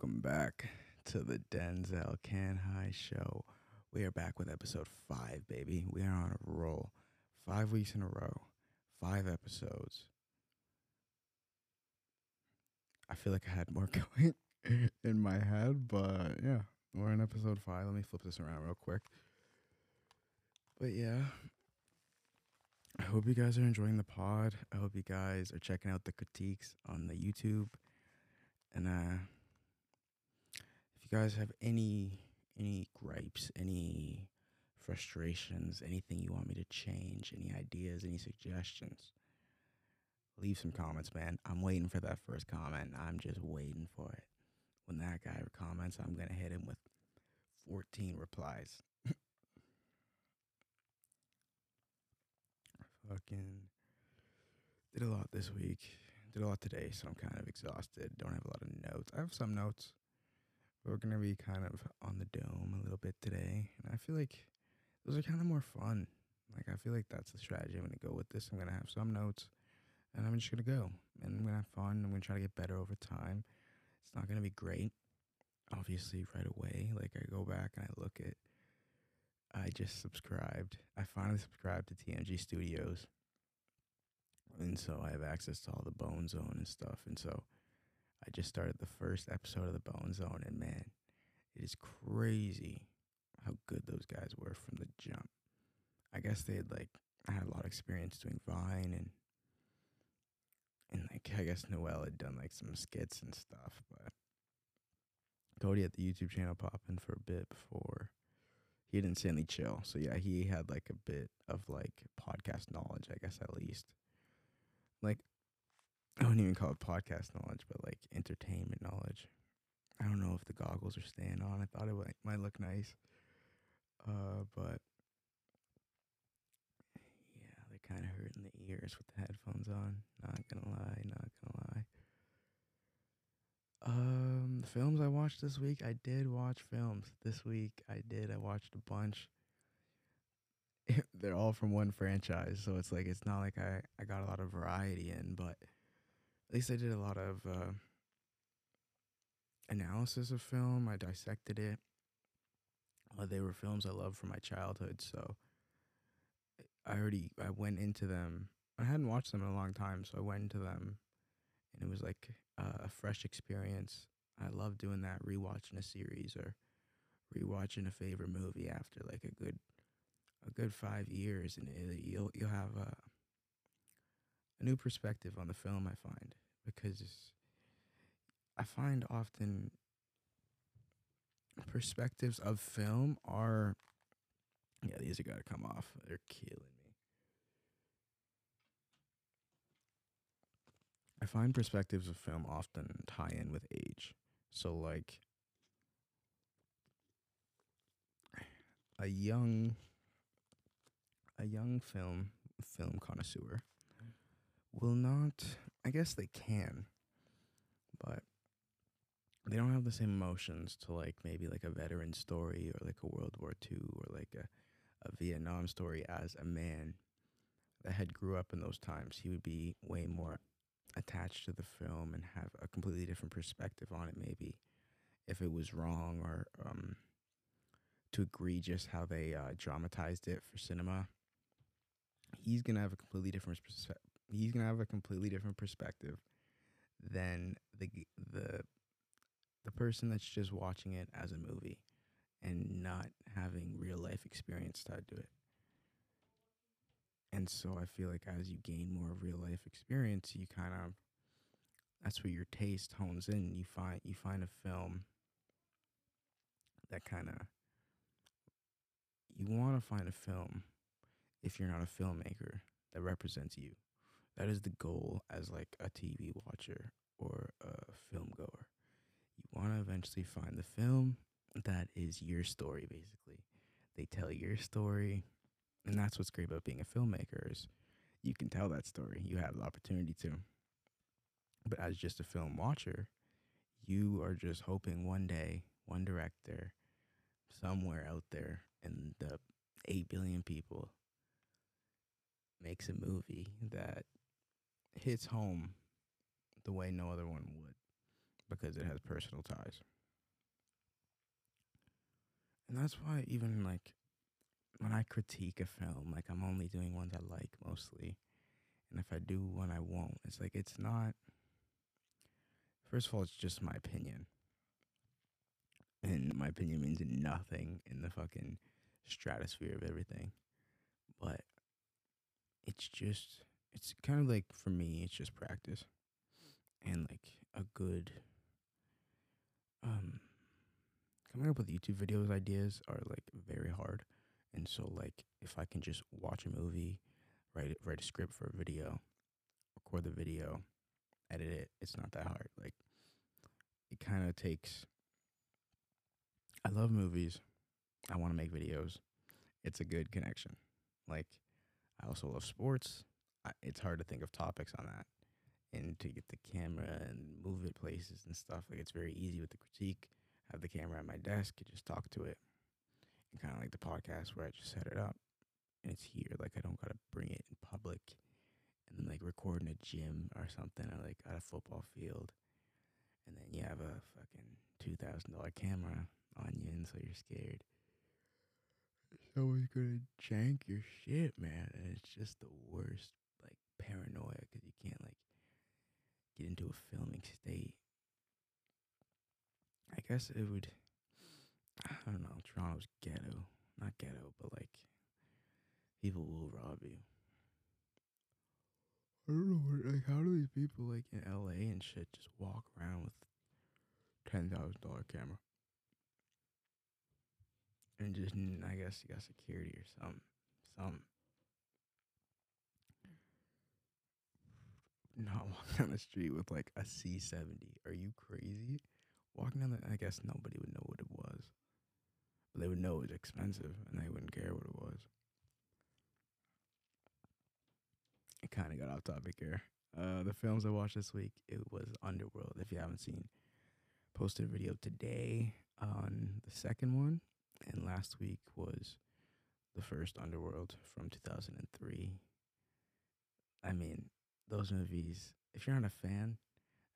Welcome back to the Denzel Can High Show. We are back with episode five, baby. We are on a roll. Five weeks in a row, five episodes. I feel like I had more going in my head, but yeah, we're in episode five. Let me flip this around real quick. But yeah, I hope you guys are enjoying the pod. I hope you guys are checking out the critiques on the YouTube. And uh you guys have any any gripes, any frustrations, anything you want me to change, any ideas, any suggestions, leave some comments, man. I'm waiting for that first comment. I'm just waiting for it. When that guy comments, I'm gonna hit him with 14 replies. Fucking did a lot this week. Did a lot today, so I'm kind of exhausted. Don't have a lot of notes. I have some notes. We're gonna be kind of on the dome a little bit today. And I feel like those are kind of more fun. Like I feel like that's the strategy I'm gonna go with this. I'm gonna have some notes and I'm just gonna go. And I'm gonna have fun. I'm gonna try to get better over time. It's not gonna be great, obviously, right away. Like I go back and I look at I just subscribed. I finally subscribed to TMG Studios. And so I have access to all the Bone Zone and stuff. And so I just started the first episode of the Bone Zone and man, it is crazy how good those guys were from the jump. I guess they had like I had a lot of experience doing Vine and and like I guess Noel had done like some skits and stuff, but Cody had the YouTube channel popping for a bit before he didn't say any chill. So yeah, he had like a bit of like podcast knowledge, I guess at least. Like I wouldn't even call it podcast knowledge, but like entertainment knowledge. I don't know if the goggles are staying on. I thought it might, might look nice. Uh, but yeah, they're kind of hurting the ears with the headphones on. Not gonna lie, not gonna lie. Um, the films I watched this week, I did watch films this week. I did. I watched a bunch. They're all from one franchise, so it's like it's not like I I got a lot of variety in, but at least I did a lot of uh, analysis of film. I dissected it. They were films I loved from my childhood, so I already I went into them. I hadn't watched them in a long time, so I went into them, and it was like uh, a fresh experience. I love doing that, rewatching a series or rewatching a favorite movie after like a good a good five years, and it, you'll you'll have a a new perspective on the film. I find because I find often perspectives of film are yeah these are gotta come off. They're killing me. I find perspectives of film often tie in with age. So like a young a young film film connoisseur will not I guess they can, but they don't have the same emotions to like maybe like a veteran story or like a World War II or like a, a Vietnam story as a man that had grew up in those times. He would be way more attached to the film and have a completely different perspective on it maybe if it was wrong or um too egregious how they uh, dramatized it for cinema. He's gonna have a completely different perspective he's gonna have a completely different perspective than the the the person that's just watching it as a movie and not having real life experience tied to it. And so I feel like as you gain more real life experience, you kind of that's where your taste hones in. You find you find a film that kind of you want to find a film if you're not a filmmaker that represents you that is the goal as like a TV watcher or a film goer. You want to eventually find the film that is your story basically. They tell your story and that's what's great about being a filmmaker is you can tell that story. You have the opportunity to. But as just a film watcher, you are just hoping one day one director somewhere out there in the 8 billion people makes a movie that hits home the way no other one would because it has personal ties. And that's why even like when I critique a film, like I'm only doing ones I like mostly. And if I do one I won't, it's like it's not first of all, it's just my opinion. And my opinion means nothing in the fucking stratosphere of everything. But it's just it's kind of like for me, it's just practice. And like a good um coming up with YouTube videos ideas are like very hard. And so like if I can just watch a movie, write it, write a script for a video, record the video, edit it, it's not that hard. Like it kind of takes I love movies. I want to make videos. It's a good connection. Like I also love sports. It's hard to think of topics on that and to get the camera and move it places and stuff. Like it's very easy with the critique. have the camera at my desk, and just talk to it. And kind of like the podcast where I just set it up and it's here. Like I don't gotta bring it in public and then like record in a gym or something or like at a football field. And then you have a fucking two thousand dollar camera on you and so you're scared. Someone's gonna jank your shit, man. And it's just the worst paranoia because you can't like get into a filming state. I guess it would. I don't know. Toronto's ghetto, not ghetto, but like people will rob you. I don't know. Like, how do these people like in LA and shit just walk around with ten thousand dollar camera? And just, I guess you got security or something. Something. Not walking down the street with like a C70. Are you crazy? Walking down the, I guess nobody would know what it was. But they would know it was expensive and they wouldn't care what it was. It kind of got off topic here. Uh, the films I watched this week, it was Underworld. If you haven't seen, posted a video today on the second one, and last week was the first Underworld from 2003. I mean, those movies, if you're not a fan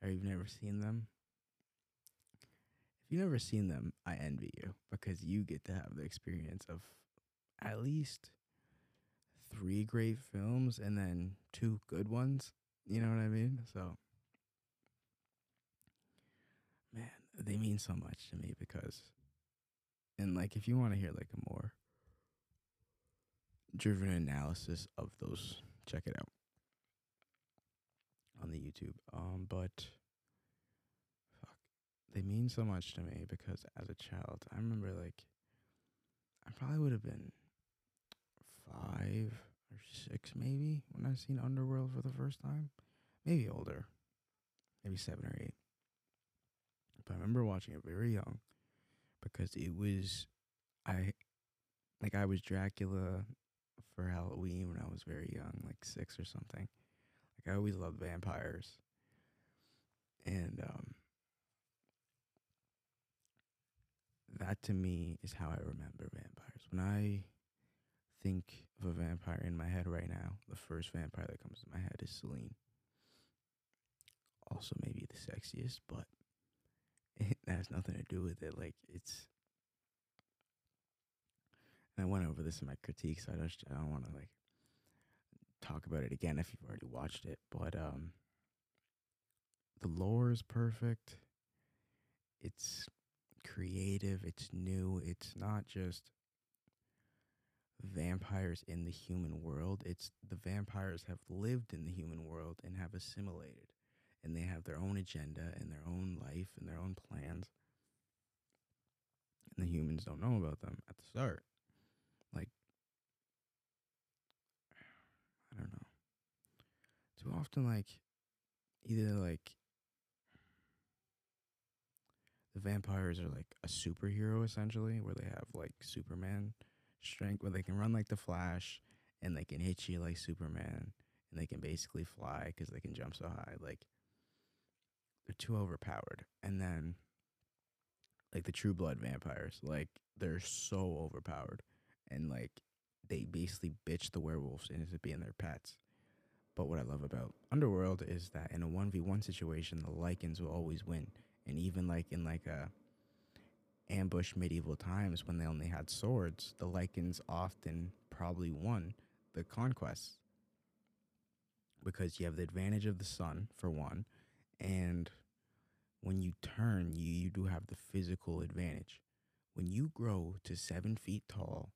or you've never seen them, if you've never seen them, I envy you because you get to have the experience of at least three great films and then two good ones. You know what I mean? So, man, they mean so much to me because, and like, if you want to hear like a more driven analysis of those, check it out on the YouTube. Um, but fuck, they mean so much to me because as a child, I remember like I probably would have been five or six maybe when I seen Underworld for the first time. Maybe older, maybe seven or eight. But I remember watching it very young because it was I like I was Dracula for Halloween when I was very young, like six or something. Like I always loved vampires. And um that to me is how I remember vampires. When I think of a vampire in my head right now, the first vampire that comes to my head is Selene. Also maybe the sexiest, but it has nothing to do with it. Like it's and I went over this in my critique, so I don't I don't want to like talk about it again if you've already watched it, but um the lore is perfect. It's creative, it's new, it's not just vampires in the human world. It's the vampires have lived in the human world and have assimilated and they have their own agenda and their own life and their own plans. And the humans don't know about them at the start. Like I don't know. Too often, like, either like the vampires are like a superhero essentially, where they have like Superman strength, where they can run like the Flash and they can hit you like Superman and they can basically fly because they can jump so high. Like, they're too overpowered. And then, like, the true blood vampires, like, they're so overpowered. And, like, they basically bitch the werewolves into being their pets. But what I love about Underworld is that in a 1v1 situation, the Lycans will always win. And even like in like a ambush medieval times when they only had swords, the Lycans often probably won the conquests because you have the advantage of the sun for one, and when you turn, you, you do have the physical advantage. When you grow to seven feet tall,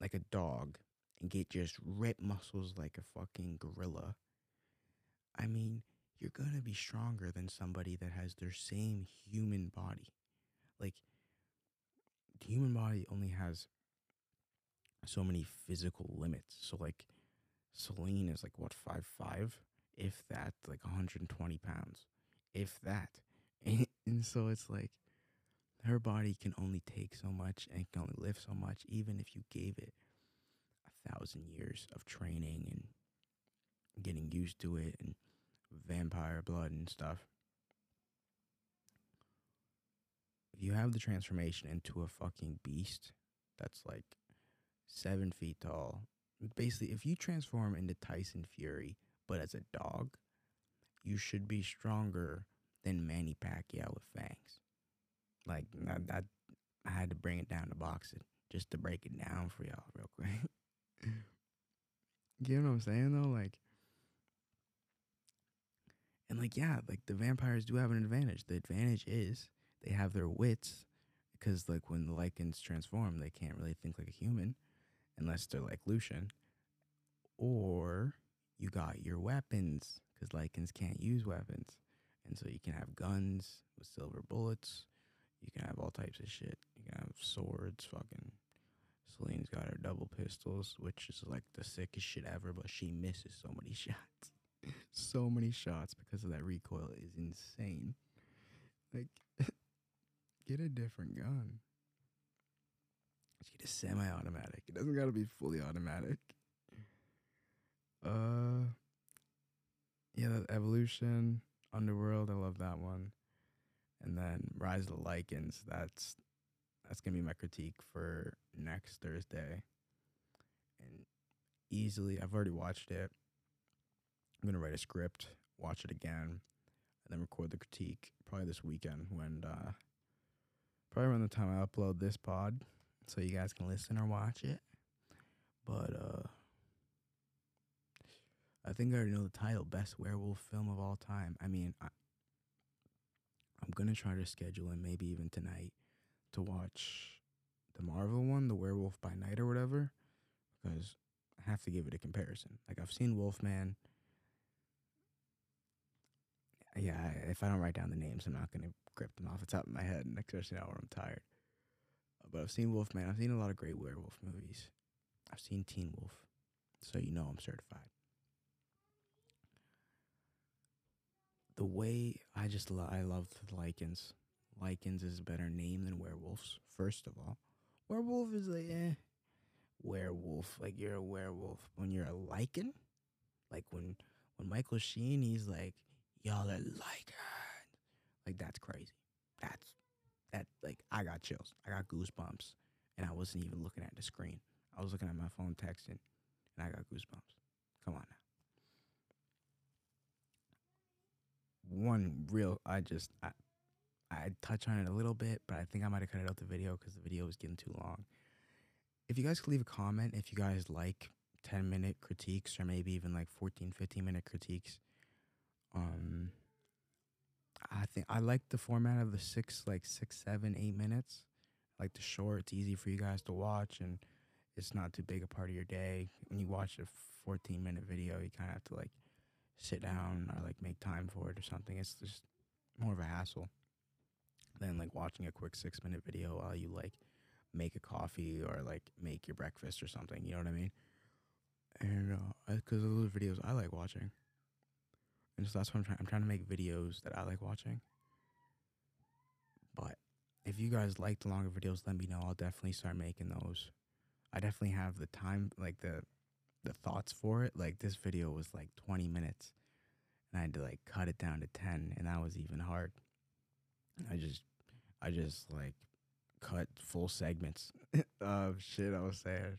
like a dog, and get just ripped muscles like a fucking gorilla, I mean, you're gonna be stronger than somebody that has their same human body. Like, the human body only has so many physical limits. So, like, Selene is like, what, five five, If that, like 120 pounds if that. And, and so it's like her body can only take so much and can only lift so much, even if you gave it thousand years of training and getting used to it and vampire blood and stuff. If you have the transformation into a fucking beast that's like seven feet tall, basically, if you transform into Tyson Fury, but as a dog, you should be stronger than Manny Pacquiao with fangs. Like I, I, I had to bring it down to boxing just to break it down for y'all real quick. you know what I'm saying though? Like, and like yeah, like the vampires do have an advantage. The advantage is they have their wits because like when the Lycans transform, they can't really think like a human unless they're like Lucian. Or you got your weapons because Lycans can't use weapons. And so you can have guns with silver bullets. You can have all types of shit. You can have swords, fucking. Selene's got her double pistols, which is like the sickest shit ever, but she misses so many shots. so many shots because of that recoil is insane. Like, get a different gun. Just get a semi automatic. It doesn't gotta be fully automatic. Uh, yeah, the evolution, Underworld, I love that one. And then Rise of the Lycans, that's that's gonna be my critique for next Thursday. And easily, I've already watched it. I'm gonna write a script, watch it again, and then record the critique probably this weekend when uh, probably around the time I upload this pod, so you guys can listen or watch it. But uh I think I already know the title Best Werewolf Film of All Time. I mean, I, I'm to try to schedule and maybe even tonight to watch the Marvel one, The Werewolf by Night or whatever, because I have to give it a comparison. Like, I've seen Wolfman. Yeah, if I don't write down the names, I'm not to grip them off the top of my head, especially now when I'm tired. But I've seen Wolfman. I've seen a lot of great werewolf movies. I've seen Teen Wolf, so you know I'm certified. the way I just lo- I love Lycans. Lycans is a better name than werewolves. First of all, werewolf is like eh. Werewolf, like you're a werewolf. When you're a Lycan, like when when Michael Sheen, he's like y'all are Lycans. Like that's crazy. That's that like I got chills. I got goosebumps, and I wasn't even looking at the screen. I was looking at my phone texting, and I got goosebumps. Come on now. one real I just I I touch on it a little bit, but I think I might have cut it out the video because the video was getting too long. If you guys could leave a comment if you guys like 10 minute critiques or maybe even like 14, 15 minute critiques. Um I think I like the format of the six, like six, seven, eight minutes. I like the short, it's easy for you guys to watch and it's not too big a part of your day. When you watch a 14 minute video, you kind of have to like sit down or like make time for it or something. It's just more of a hassle than like watching a quick six minute video while you like make a coffee or like make your breakfast or something. You know what I mean? And because uh, those videos I like watching, and so that's what I'm trying. I'm trying to make videos that I like watching. But if you guys like the longer videos, let me know. I'll definitely start making those. I definitely have the time, like the the thoughts for it. Like this video was like 20 minutes and I had to like cut it down to 10 and that was even hard. I just I just like cut full segments of shit I was saying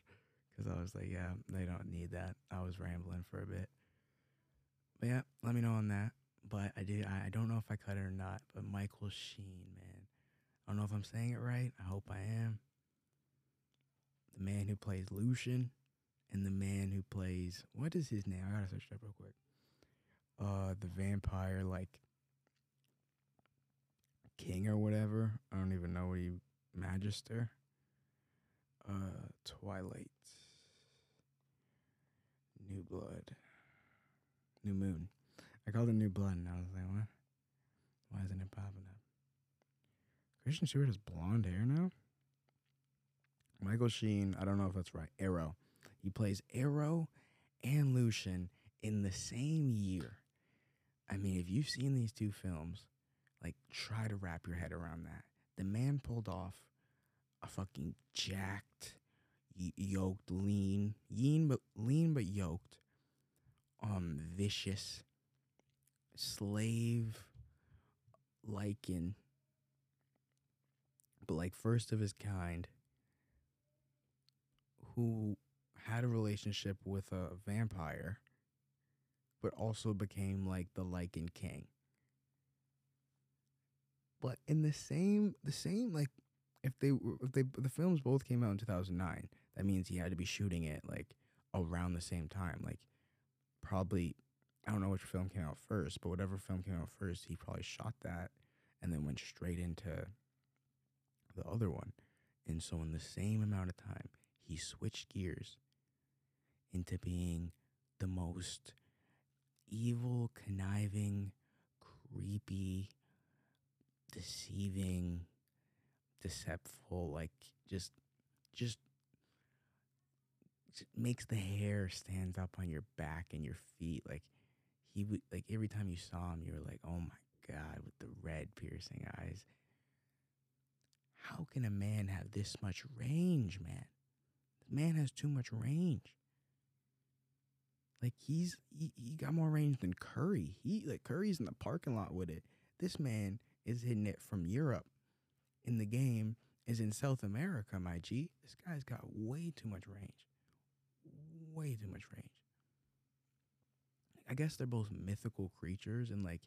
cuz I was like, yeah, they don't need that. I was rambling for a bit. But yeah, let me know on that. but I did. I don't know if I cut it or not. But Michael Sheen, man, I don't know if I'm saying it right. I hope I am. The man who plays Lucian, and the man who plays what is his name? I gotta search that real quick. Uh, the vampire like king or whatever. I don't even know what he magister. Uh, Twilight. New Blood. New Moon. I called it New Blood, and I was like, what? Why isn't it popping up? Kristen Stewart has blonde hair now. Michael Sheen, I don't know if that's right. Aro. He plays Aro and Lucian in the same year. I mean, if you've seen these two films, like try to wrap your head around that. The man pulled off a fucking jacked, yoked, lean, lean but lean but yoked, um, vicious, slave, Lycan, but like first of his kind, who had a relationship with a vampire, but also became like the Lycan King. But in the same, the same like if they if they the films both came out in 2009 that means he had to be shooting it like around the same time. Like probably i don't know which film came out first but whatever film came out first he probably shot that and then went straight into the other one. And so in the same amount of time he switched gears into being the most evil conniving creepy deceiving deceptful, like just just makes the hair stand up on your back and your feet. Like he would like every time you saw him, you were like, oh my god, with the red piercing eyes. How can a man have this much range, man? The man has too much range. Like he's he, he got more range than Curry. He like Curry's in the parking lot with it. This man is hitting it from Europe in the game is in South America, my G. This guy's got way too much range. Way too much range. I guess they're both mythical creatures and like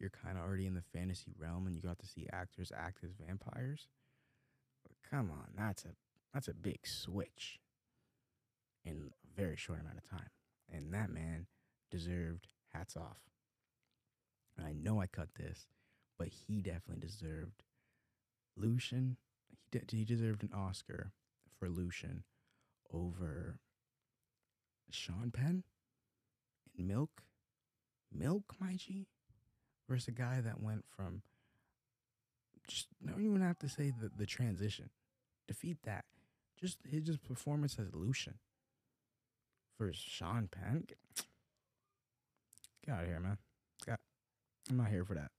you're kind of already in the fantasy realm and you got to see actors act as vampires. But come on, that's a that's a big switch in a very short amount of time. And that man deserved hats off. And I know I cut this, but he definitely deserved Lucian, he, de- he deserved an Oscar for Lucian over Sean Penn in Milk. Milk, my G, versus a guy that went from just don't even have to say the, the transition. Defeat that. Just his just performance as Lucian. Versus Sean Penn. Get, out of here, man. Got, I'm not here for that.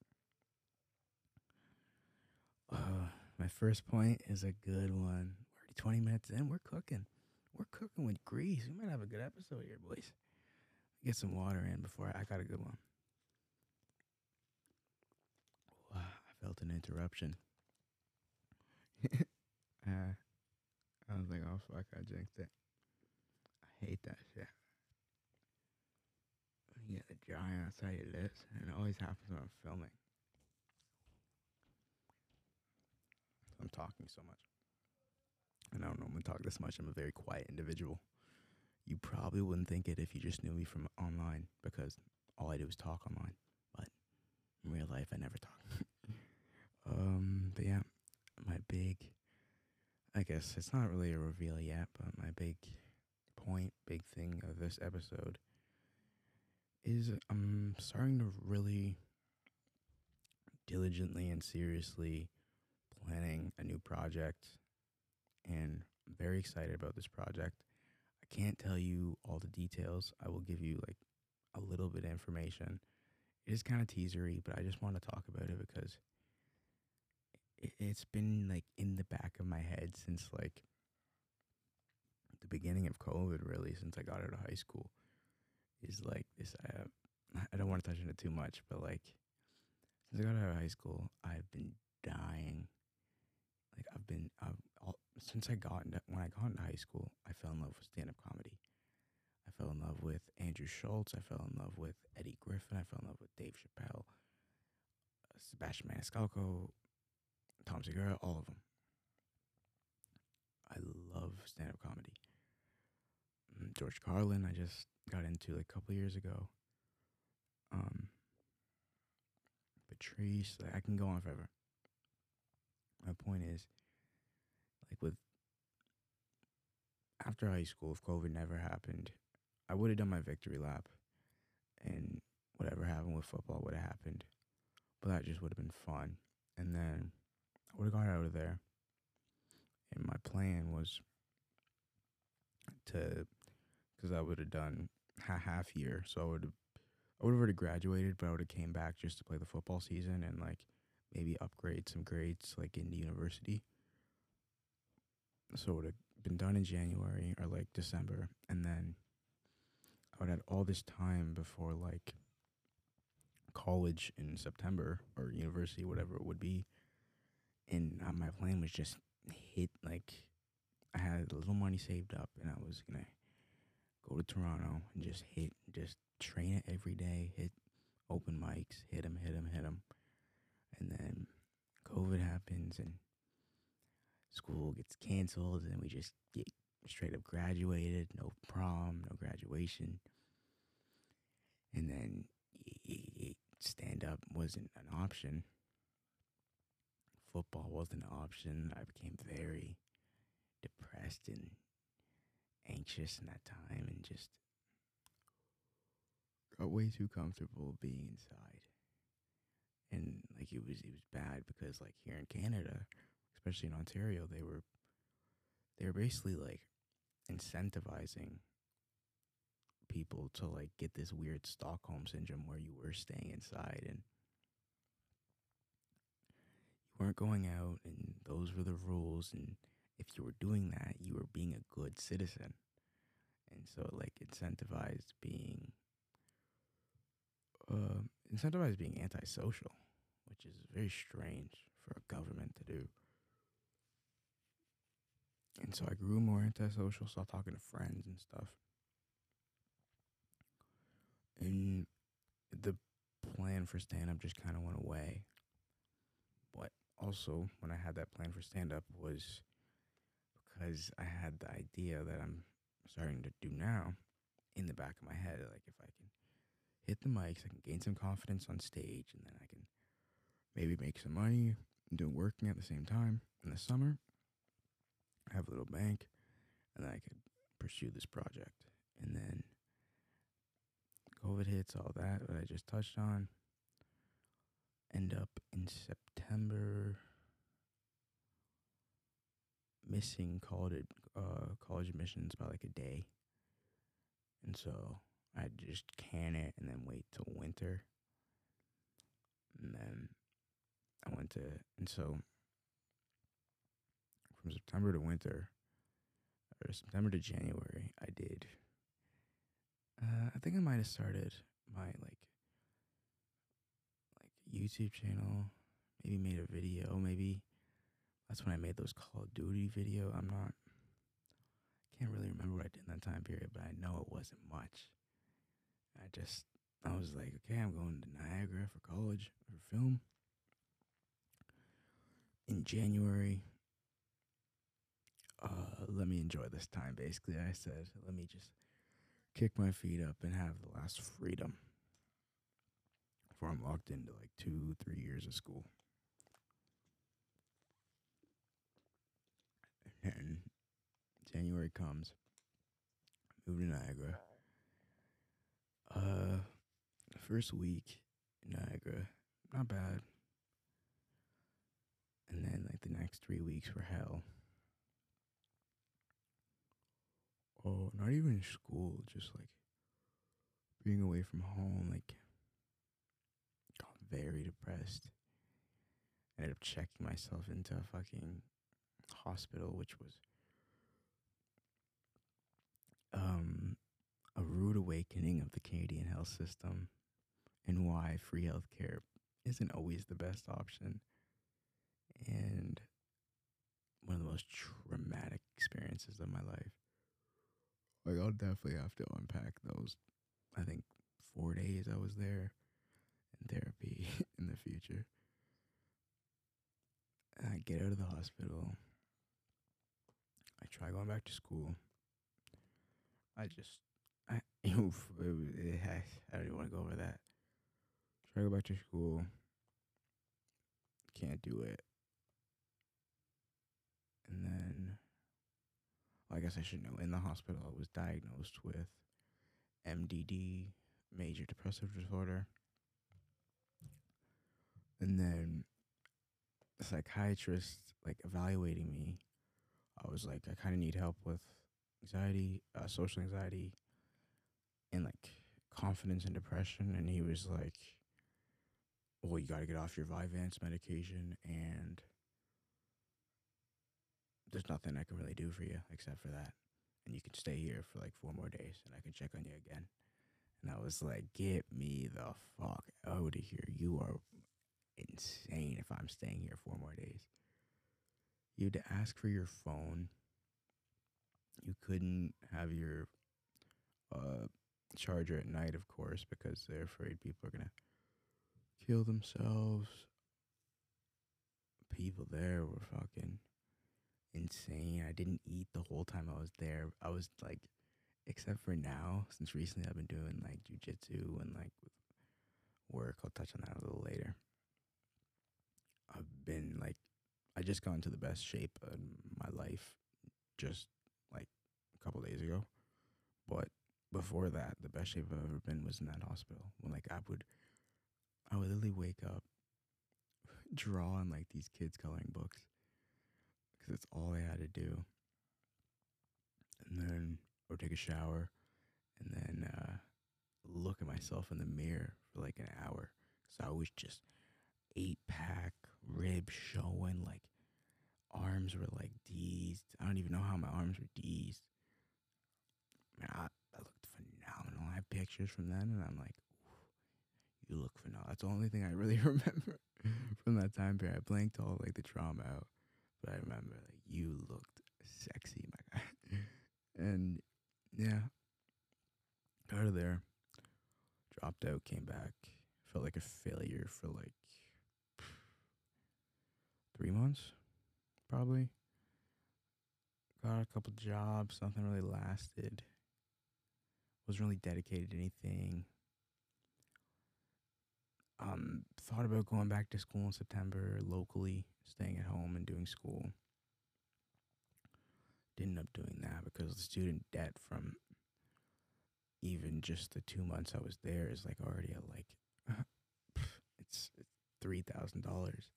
My first point is a good one. We're already 20 minutes in. We're cooking. We're cooking with grease. We might have a good episode here, boys. Get some water in before I, I got a good one. Wow, I felt an interruption. uh, I was like, oh, fuck, I jinxed it. I hate that shit. You get a dry outside your lips, and it always happens when I'm filming. I'm talking so much. And I don't normally talk this much. I'm a very quiet individual. You probably wouldn't think it if you just knew me from online because all I do is talk online. But in real life, I never talk. um, but yeah, my big, I guess it's not really a reveal yet, but my big point, big thing of this episode is I'm starting to really diligently and seriously planning a new project and I'm very excited about this project. I can't tell you all the details. I will give you like a little bit of information. It is kind of teasery, but I just want to talk about it because it, it's been like in the back of my head since like the beginning of COVID, really, since I got out of high school. Is like this. I, I don't want to touch on it too much, but like since I got out of high school, I've been dying like I've been I've, all, since I got into, when I got into high school, I fell in love with stand up comedy. I fell in love with Andrew Schulz. I fell in love with Eddie Griffin. I fell in love with Dave Chappelle, Sebastian Maniscalco, Tom Segura, all of them. I love stand up comedy. Mm, George Carlin, I just got into like a couple years ago. Um, Patrice, I can go on forever. My point is, like with after high school, if COVID never happened, I would have done my victory lap, and whatever happened with football would have happened. But that just would have been fun. And then I would have got out of there. And my plan was to, because I would have done half year, so I would have, I would have already graduated, but I would have came back just to play the football season and like maybe upgrade some grades like in the university. So it would have been done in January or like December, and then I would have all this time before like college in September or university, whatever it would be. And uh, my plan was just hit like I had a little money saved up, and I was gonna go to Toronto and just hit, just train it every day, hit open mics, hit them, hit them, hit them, and then COVID happens and school gets canceled, and we just get straight up graduated, no prom, no graduation, and then stand up wasn't an option. Football wasn't an option. I became very depressed and anxious in that time and just got way too comfortable being inside. And like it was it was bad because like here in Canada, especially in Ontario, they were they were basically like incentivizing people to like get this weird Stockholm syndrome where you were staying inside and you weren't going out and those were the rules and if you were doing that you were being a good citizen. And so it like incentivized being uh, incentivized being antisocial which is very strange for a government to do and so I grew more antisocial, stopped talking to friends and stuff. And the plan for stand up just kind of went away. But also, when I had that plan for stand up, was because I had the idea that I'm starting to do now in the back of my head. Like, if I can hit the mics, I can gain some confidence on stage, and then I can maybe make some money doing working at the same time in the summer have a little bank, and I could pursue this project. And then COVID hits, all that that I just touched on. End up in September missing college uh, college admissions by like a day, and so I just can it and then wait till winter, and then I went to and so from September to winter, or September to January, I did. Uh, I think I might have started my like like YouTube channel. Maybe made a video. Maybe that's when I made those Call of Duty video. I'm not. Can't really remember what I did in that time period, but I know it wasn't much. I just I was like, okay, I'm going to Niagara for college for film. In January, uh, let me enjoy this time. Basically, I said, let me just kick my feet up and have the last freedom before I'm locked into like two, three years of school. And January comes, move to Niagara. Uh, first week in Niagara, not bad. And then like the next three weeks were hell. Oh, not even school, just like being away from home, like got very depressed. ended up checking myself into a fucking hospital, which was um a rude awakening of the Canadian health system and why free healthcare isn't always the best option. And one of the most traumatic experiences of my life. Like I'll definitely have to unpack those. I think four days I was there in therapy in the future. And I get out of the hospital. I try going back to school. I just, I, oof, it, it, I don't even want to go over that. Try to go back to school. Can't do it. And then, well, I guess I should know. In the hospital, I was diagnosed with MDD, major depressive disorder. And then the psychiatrist, like evaluating me, I was like, I kind of need help with anxiety, uh, social anxiety, and like confidence and depression. And he was like, well, you got to get off your Vyvanse medication and there's nothing I can really do for you except for that. And you can stay here for like four more days and I can check on you again. And I was like, get me the fuck out of here. You are insane if I'm staying here four more days. You had to ask for your phone. You couldn't have your uh, charger at night, of course, because they're afraid people are going to kill themselves. People there were fucking insane. I didn't eat the whole time I was there. I was like, except for now, since recently I've been doing like jujitsu and like work. I'll touch on that a little later. I've been like, I just got into the best shape of my life just like a couple days ago. But before that, the best shape I've ever been was in that hospital. When like I would, I would literally wake up, draw on like these kids coloring books because it's all I had to do. And then or take a shower, and then uh, look at myself in the mirror for like an hour. So I was just eight pack, ribs showing, like arms were like D's. I don't even know how my arms were D's. Man, I, I looked phenomenal. I have pictures from then, and I'm like, you look phenomenal. That's the only thing I really remember from that time period. I blanked all like the trauma out. But I remember like you looked sexy, my guy. and yeah. Out of there. Dropped out, came back. Felt like a failure for like three months, probably. Got a couple jobs, nothing really lasted. Wasn't really dedicated to anything. Um, thought about going back to school in September locally, staying at home and doing school. Didn't end up doing that because the student debt from even just the two months I was there is like already at like it's, three thousand dollars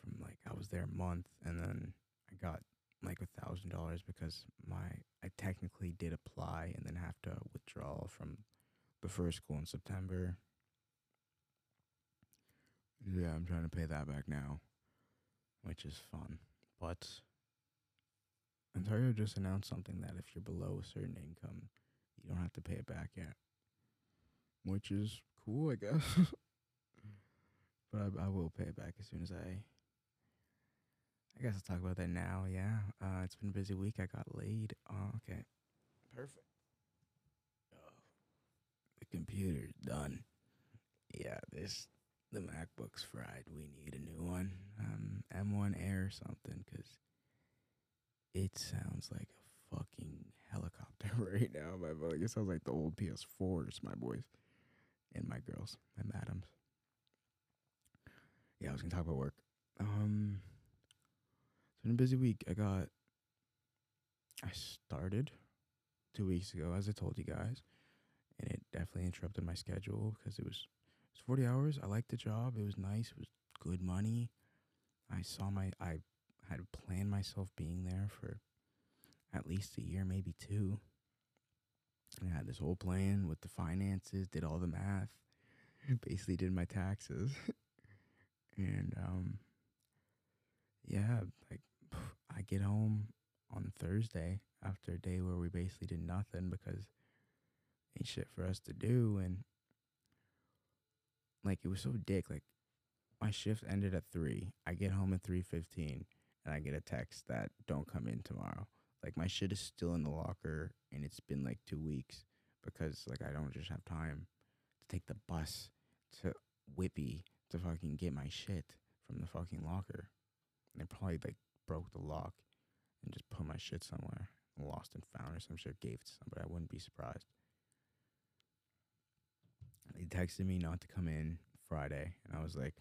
from like I was there a month and then I got like a thousand dollars because my I technically did apply and then have to withdraw from the first school in September yeah, I'm trying to pay that back now, which is fun. But Ontario just announced something that if you're below a certain income, you don't have to pay it back yet, which is cool, I guess. but I, I, will pay it back as soon as I. I guess I'll talk about that now. Yeah, uh, it's been a busy week. I got laid. Oh, okay, perfect. Oh, the computer's done. Yeah, this the MacBook's fried. We need a new one. Um, M1 Air or something, because it sounds like a fucking helicopter right now. My boy. It sounds like the old PS4s, my boys and my girls, my madams. Yeah, I was gonna talk about work. Um, it's been a busy week. I got. I started two weeks ago, as I told you guys, and it definitely interrupted my schedule because it was was 40 hours. I liked the job. It was nice. It was good money. I saw my, I had planned myself being there for at least a year, maybe two. And I had this whole plan with the finances, did all the math, basically did my taxes. and, um, yeah, like I get home on Thursday after a day where we basically did nothing because ain't shit for us to do. And like it was so dick. Like my shift ended at three. I get home at three fifteen, and I get a text that don't come in tomorrow. Like my shit is still in the locker and it's been like two weeks because like I don't just have time to take the bus to Whippy to fucking get my shit from the fucking locker. And they probably like broke the lock and just put my shit somewhere, lost and found or some shit, gave it to somebody. I wouldn't be surprised. They texted me not to come in Friday, and I was like,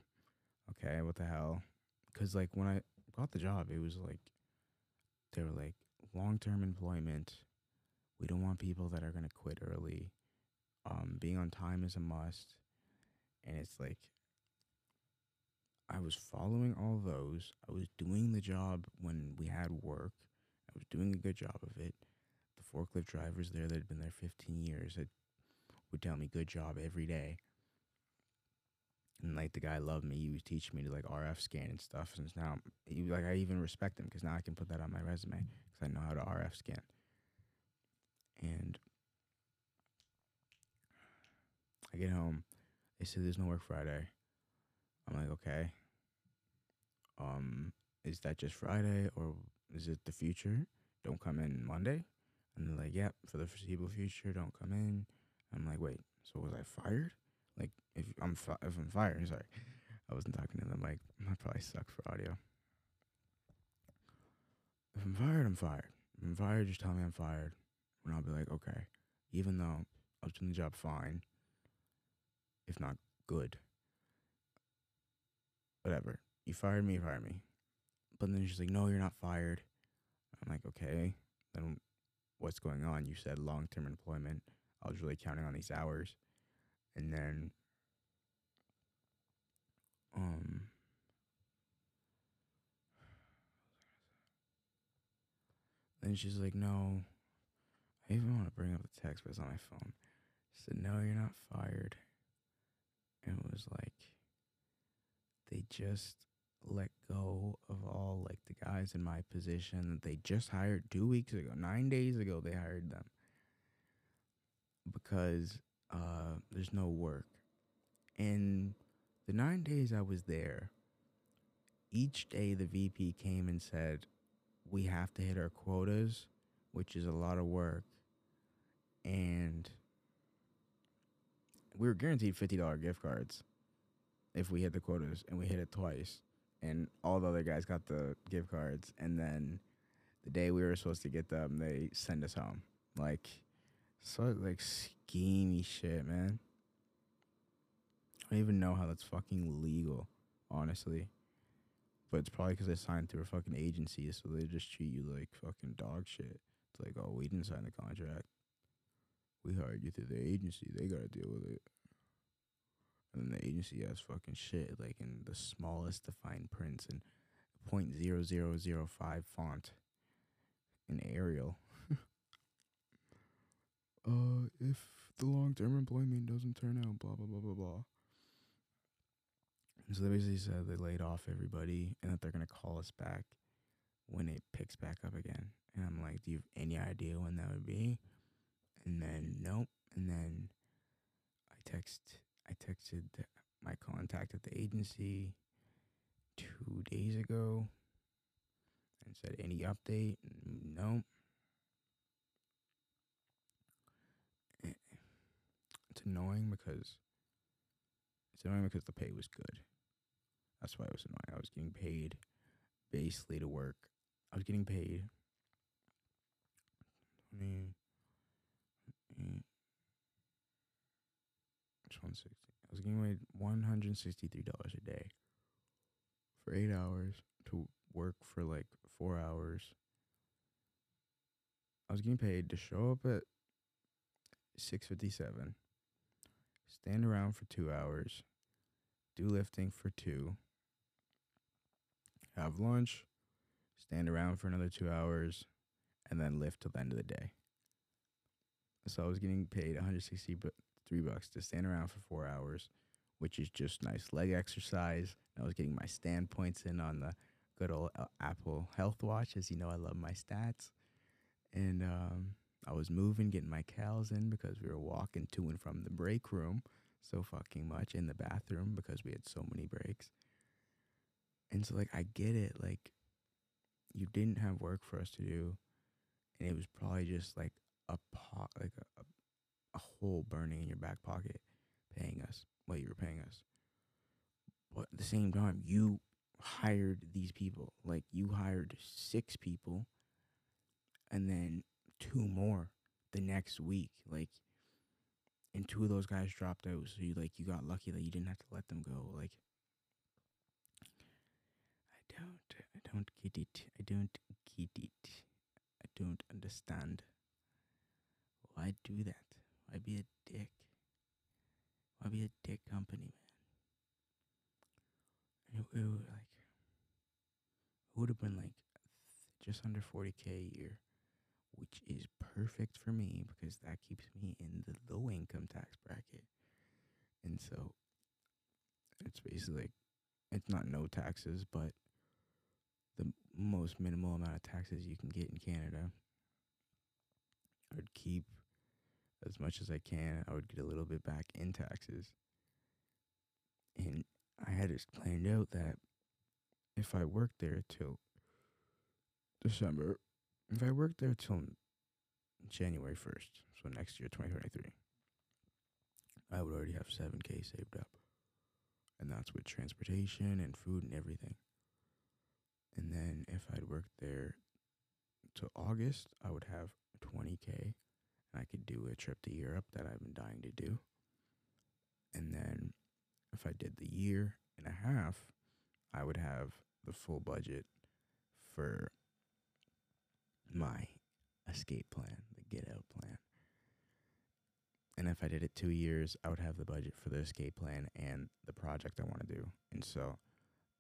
okay, what the hell? Because like when I got the job, it was like they were like long term employment. We don't want people that are gonna quit early. Um, being on time is a must, and it's like I was following all those. I was doing the job when we had work. I was doing a good job of it. The forklift drivers there that had been there 15 years had, would tell me good job every day. And like the guy loved me. He was teaching me to like RF scan and stuff. And now, he, like I even respect him because now I can put that on my resume because I know how to RF scan. And I get home. They said there's no work Friday. I'm like, okay. Um, is that just Friday or is it the future? Don't come in Monday. And they're like, yep, for the foreseeable future, don't come in. I'm like, wait, so was I fired? Like, if I'm fi- if I'm fired, sorry, I wasn't talking to the mic. That probably sucks for audio. If I'm fired, I'm fired. If I'm fired, just tell me I'm fired, and I'll be like, okay, even though I was doing the job fine, if not good, whatever. You fired me, you fired me. But then she's like, no, you're not fired. I'm like, okay, then what's going on? You said long term employment. I was really counting on these hours. And then um then she's like, No. I even want to bring up the text, but it's on my phone. She said, No, you're not fired. And it was like they just let go of all like the guys in my position that they just hired two weeks ago. Nine days ago they hired them. Because uh there's no work. And the nine days I was there, each day the VP came and said, We have to hit our quotas, which is a lot of work. And we were guaranteed fifty dollar gift cards if we hit the quotas and we hit it twice. And all the other guys got the gift cards and then the day we were supposed to get them, they send us home. Like so like schemy shit, man. I don't even know how that's fucking legal, honestly. But it's probably because they signed through a fucking agency, so they just treat you like fucking dog shit. It's like, oh, we didn't sign the contract. We hired you through the agency. They gotta deal with it. And then the agency has fucking shit, like in the smallest defined prints and point zero zero zero five font in Arial. Uh, if the long term employment doesn't turn out, blah blah blah blah blah. And So they basically said they laid off everybody and that they're gonna call us back when it picks back up again. And I'm like, do you have any idea when that would be? And then nope. And then I text I texted my contact at the agency two days ago and said any update? Nope. Eh, It's annoying because it's annoying because the pay was good. That's why it was annoying. I was getting paid basically to work. I was getting paid it's. I was getting paid one hundred sixty three dollars a day for eight hours to work for like four hours. I was getting paid to show up at six fifty seven, stand around for two hours, do lifting for two, have lunch, stand around for another two hours, and then lift till the end of the day. So I was getting paid 160 bu- three bucks to stand around for four hours, which is just nice leg exercise. I was getting my stand points in on the good old Apple Health Watch, as you know, I love my stats. And um, I was moving, getting my cows in because we were walking to and from the break room so fucking much in the bathroom because we had so many breaks. And so, like, I get it. Like, you didn't have work for us to do. and it was probably just like a pot, like a, a hole burning in your back pocket, paying us what you were paying us. But at the same time, you hired these people. Like you hired six people, and then two more the next week. Like, and two of those guys dropped out. So you like you got lucky that you didn't have to let them go. Like, I don't, I don't get it. I don't get it. I don't understand. Why do that? Why be a dick? Why be a dick company, man? It, it like it would have been like just under 40k a year, which is perfect for me because that keeps me in the low income tax bracket. And so it's basically it's not no taxes, but the most minimal amount of taxes you can get in Canada. I would keep as much as I can. I would get a little bit back in taxes. And I had it planned out that if I worked there till December, if I worked there till January 1st, so next year, 2023, I would already have 7K saved up. And that's with transportation and food and everything. And then if I'd worked there till August, I would have 20K. And I could do a trip to Europe that I've been dying to do. And then if I did the year and a half, I would have the full budget for my escape plan, the get out plan. And if I did it two years, I would have the budget for the escape plan and the project I want to do. And so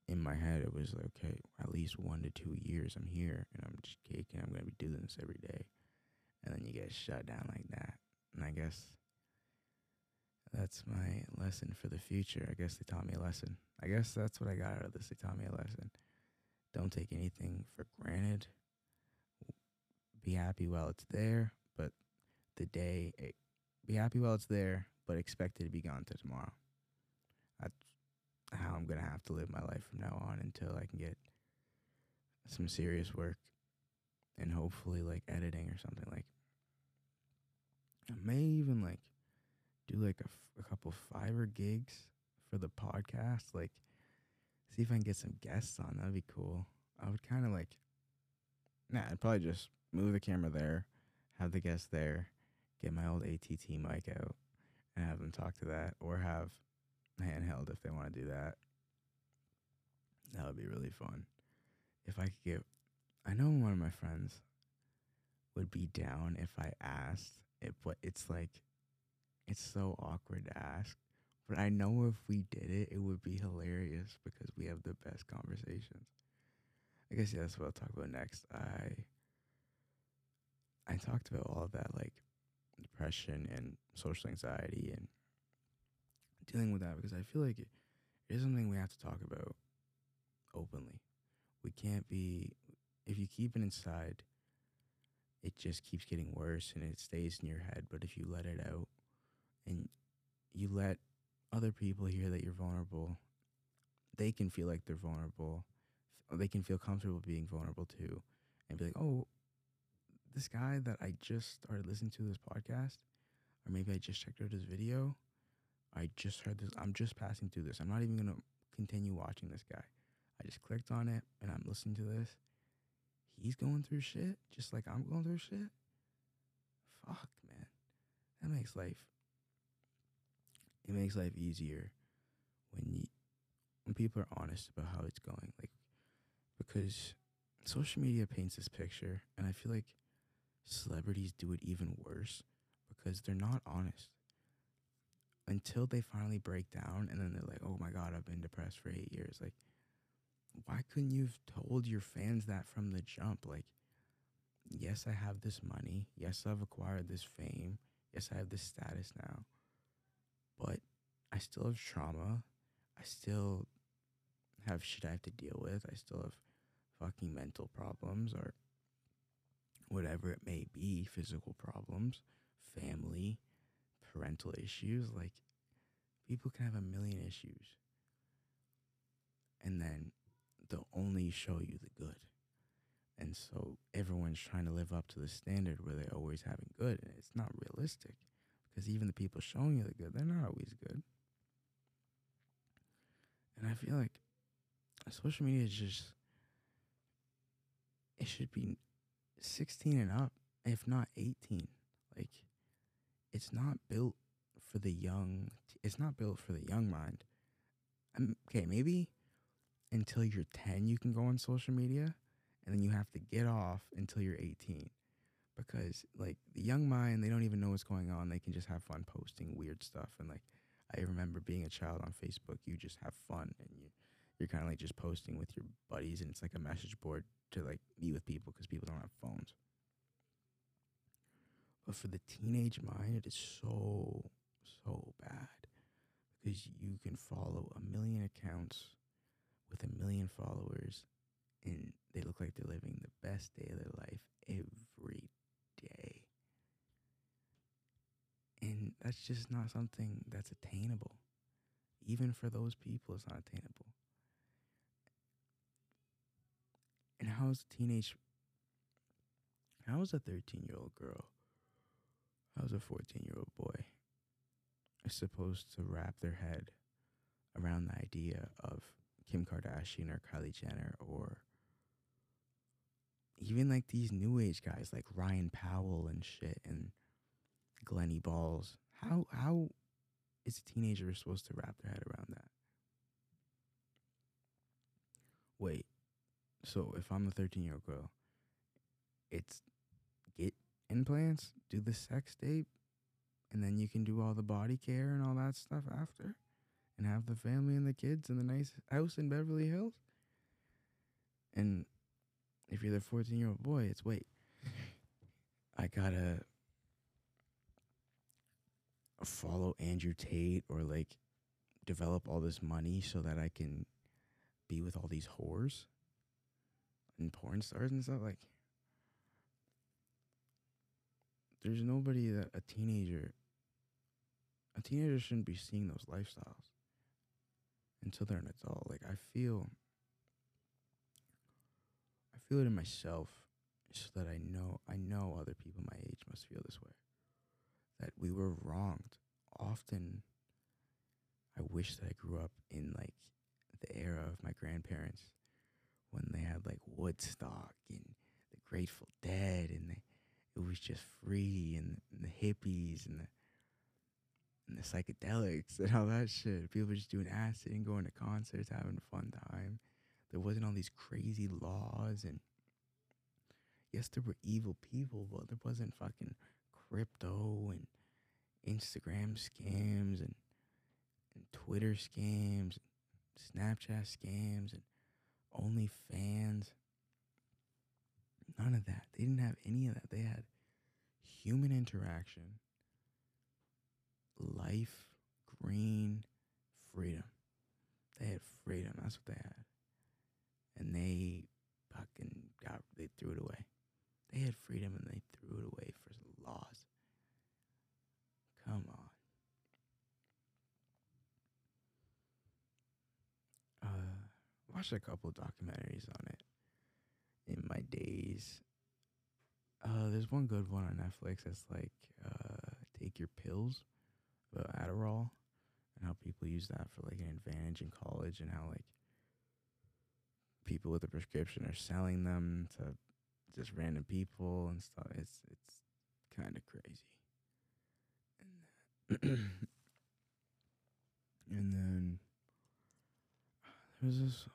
in my head, it was like, okay, at least one to two years I'm here and I'm just caking. I'm going to be doing this every day. And then you get shut down like that. And I guess that's my lesson for the future. I guess they taught me a lesson. I guess that's what I got out of this. They taught me a lesson. Don't take anything for granted. Be happy while it's there, but the day, it, be happy while it's there, but expect it to be gone to tomorrow. That's how I'm going to have to live my life from now on until I can get some serious work and hopefully like editing or something like I may even like do like a, f- a couple Fiverr gigs for the podcast. Like, see if I can get some guests on. That'd be cool. I would kind of like, nah, I'd probably just move the camera there, have the guest there, get my old ATT mic out, and have them talk to that, or have handheld if they want to do that. That would be really fun. If I could get, I know one of my friends would be down if I asked it, but it's like, it's so awkward to ask. But I know if we did it, it would be hilarious because we have the best conversations. I guess yeah, that's what I'll talk about next. I I talked about all that like depression and social anxiety and dealing with that because I feel like it is something we have to talk about openly. We can't be if you keep it inside, it just keeps getting worse and it stays in your head. But if you let it out and you let other people hear that you're vulnerable, they can feel like they're vulnerable. They can feel comfortable being vulnerable too and be like, oh, this guy that I just started listening to this podcast, or maybe I just checked out his video. I just heard this. I'm just passing through this. I'm not even to continue watching this guy. I just clicked on it and I'm listening to this. He's going through shit just like I'm going through shit. Fuck, man. That makes life it makes life easier when you when people are honest about how it's going like because social media paints this picture and i feel like celebrities do it even worse because they're not honest. Until they finally break down and then they're like oh my god i've been depressed for 8 years. Like why couldn't you have told your fans that from the jump? Like yes i have this money. Yes i've acquired this fame. Yes i have this status now. But I still have trauma. I still have shit I have to deal with. I still have fucking mental problems or whatever it may be physical problems, family, parental issues. Like, people can have a million issues. And then they'll only show you the good. And so everyone's trying to live up to the standard where they're always having good, and it's not realistic because even the people showing you the good, they're not always good. And I feel like uh, social media is just it should be 16 and up, if not 18. Like it's not built for the young. It's not built for the young mind. Um, okay, maybe until you're 10 you can go on social media and then you have to get off until you're 18 because like the young mind they don't even know what's going on they can just have fun posting weird stuff and like i remember being a child on facebook you just have fun and you you're kind of like just posting with your buddies and it's like a message board to like meet with people because people don't have phones but for the teenage mind it is so so bad because you can follow a million accounts with a million followers and they look like they're living the best day of their life every day. And that's just not something that's attainable. Even for those people, it's not attainable. And how is a teenage, how is a 13 year old girl, how is a 14 year old boy supposed to wrap their head around the idea of Kim Kardashian or Kylie Jenner or even like these new age guys like Ryan Powell and shit and Glennie Balls. How how is a teenager supposed to wrap their head around that? Wait, so if I'm the 13 year old girl, it's get implants, do the sex tape, and then you can do all the body care and all that stuff after? and have the family and the kids and the nice house in Beverly Hills. And if you're the 14 year old boy, it's wait, I gotta follow Andrew Tate or like develop all this money so that I can be with all these whores and porn stars and stuff. Like, there's nobody that a teenager, a teenager shouldn't be seeing those lifestyles until they're an adult. Like I feel I feel it in myself so that I know I know other people my age must feel this way. That we were wronged. Often I wish that I grew up in like the era of my grandparents when they had like Woodstock and the Grateful Dead and it was just free and, and the hippies and the and the psychedelics and all that shit. People were just doing acid and going to concerts, having a fun time. There wasn't all these crazy laws and yes, there were evil people, but there wasn't fucking crypto and Instagram scams and and Twitter scams, and Snapchat scams, and OnlyFans. None of that. They didn't have any of that. They had human interaction life, green, freedom. They had freedom. That's what they had. And they fucking got, they threw it away. They had freedom and they threw it away for laws. Come on. Uh, watched a couple documentaries on it in my days. Uh, there's one good one on Netflix that's like uh, take your pills the Adderall and how people use that for like an advantage in college and how like people with a prescription are selling them to just random people and stuff. It's it's kind of crazy. And then, and then there was this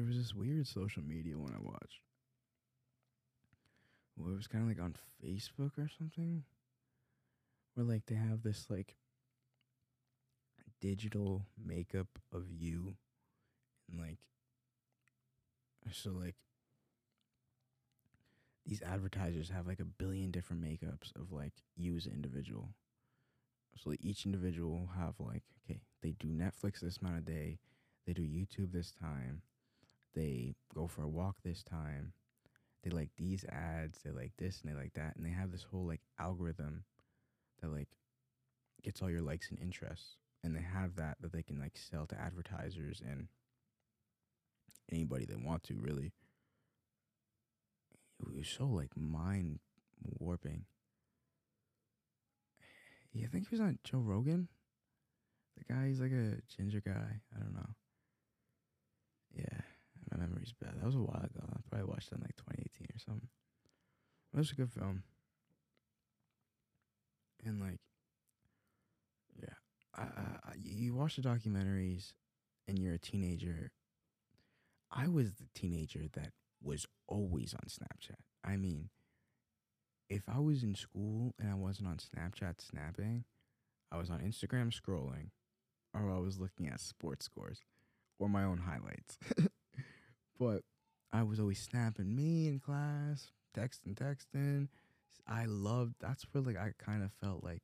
there was this weird social media one I watched well, it was kind of like on Facebook or something, where like they have this like digital makeup of you, and like so like these advertisers have like a billion different makeups of like you as an individual. So like each individual will have like okay, they do Netflix this amount of day, they do YouTube this time, they go for a walk this time, they like these ads, they like this and they like that, and they have this whole like algorithm that like gets all your likes and interests, and they have that that they can like sell to advertisers and anybody they want to really. It was so like mind warping. Yeah, I think he was on Joe Rogan. The guy, he's like a ginger guy. I don't know. Yeah, my memory's bad. That was a while ago. I probably watched it in like 2018 or something. It was a good film. And like, yeah, I, I, you watch the documentaries, and you're a teenager. I was the teenager that was always on Snapchat. I mean, if I was in school and I wasn't on Snapchat snapping, I was on Instagram scrolling, or I was looking at sports scores or my own highlights. but I was always snapping me in class, texting, texting. I loved that's where like I kind of felt like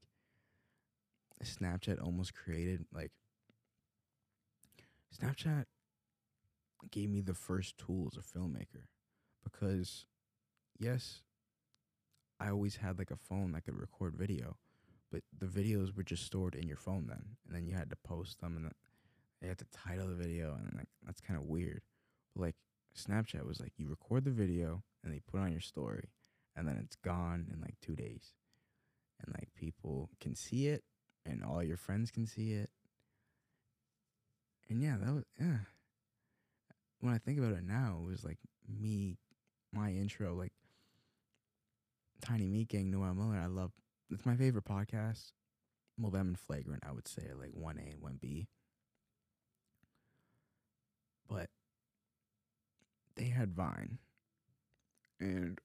Snapchat almost created like Snapchat gave me the first tool as a filmmaker because yes, I always had like a phone that could record video, but the videos were just stored in your phone then, and then you had to post them, and you had to title the video, and like that's kind of weird. But like Snapchat was like you record the video and they put on your story, and then it's gone in like two days, and like people can see it, and all your friends can see it, and yeah, that was yeah. When I think about it now, it was like me, my intro, like Tiny Meat Gang, Noel Miller. I love. It's my favorite podcast. Well, them and Flagrant, I would say, like one A and one B. But they had Vine, and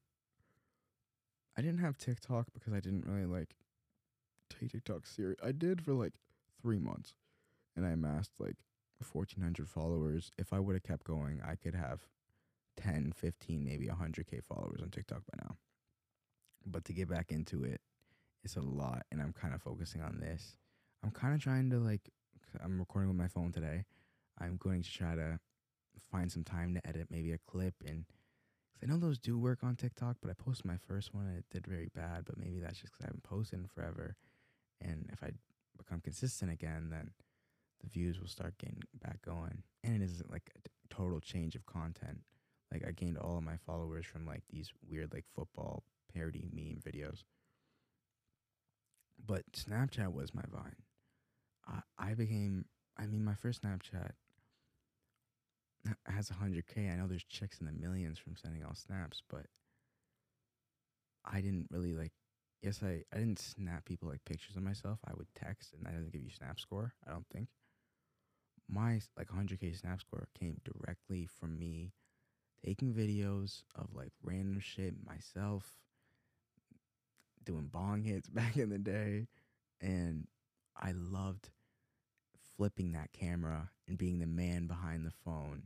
I didn't have TikTok because I didn't really like take TikTok serious. I did for like three months, and I amassed like 1,400 followers. If I would have kept going, I could have 10, 15, maybe 100K followers on TikTok by now. But to get back into it, it's a lot, and I'm kind of focusing on this. I'm kind of trying to like, I'm recording with my phone today. I'm going to try to find some time to edit maybe a clip and cause I know those do work on TikTok, but I posted my first one and it did very bad. But maybe that's just because I haven't posted in forever. And if I become consistent again, then the views will start getting back going. And it isn't like a total change of content. Like I gained all of my followers from like these weird like football parody meme videos. But Snapchat was my Vine. I I became I mean my first Snapchat has 100k. I know there's chicks in the millions from sending all snaps, but I didn't really like yes, I, I didn't snap people like pictures of myself. I would text and that doesn't give you snap score, I don't think. My like 100k snap score came directly from me taking videos of like random shit myself doing bong hits back in the day and I loved flipping that camera and being the man behind the phone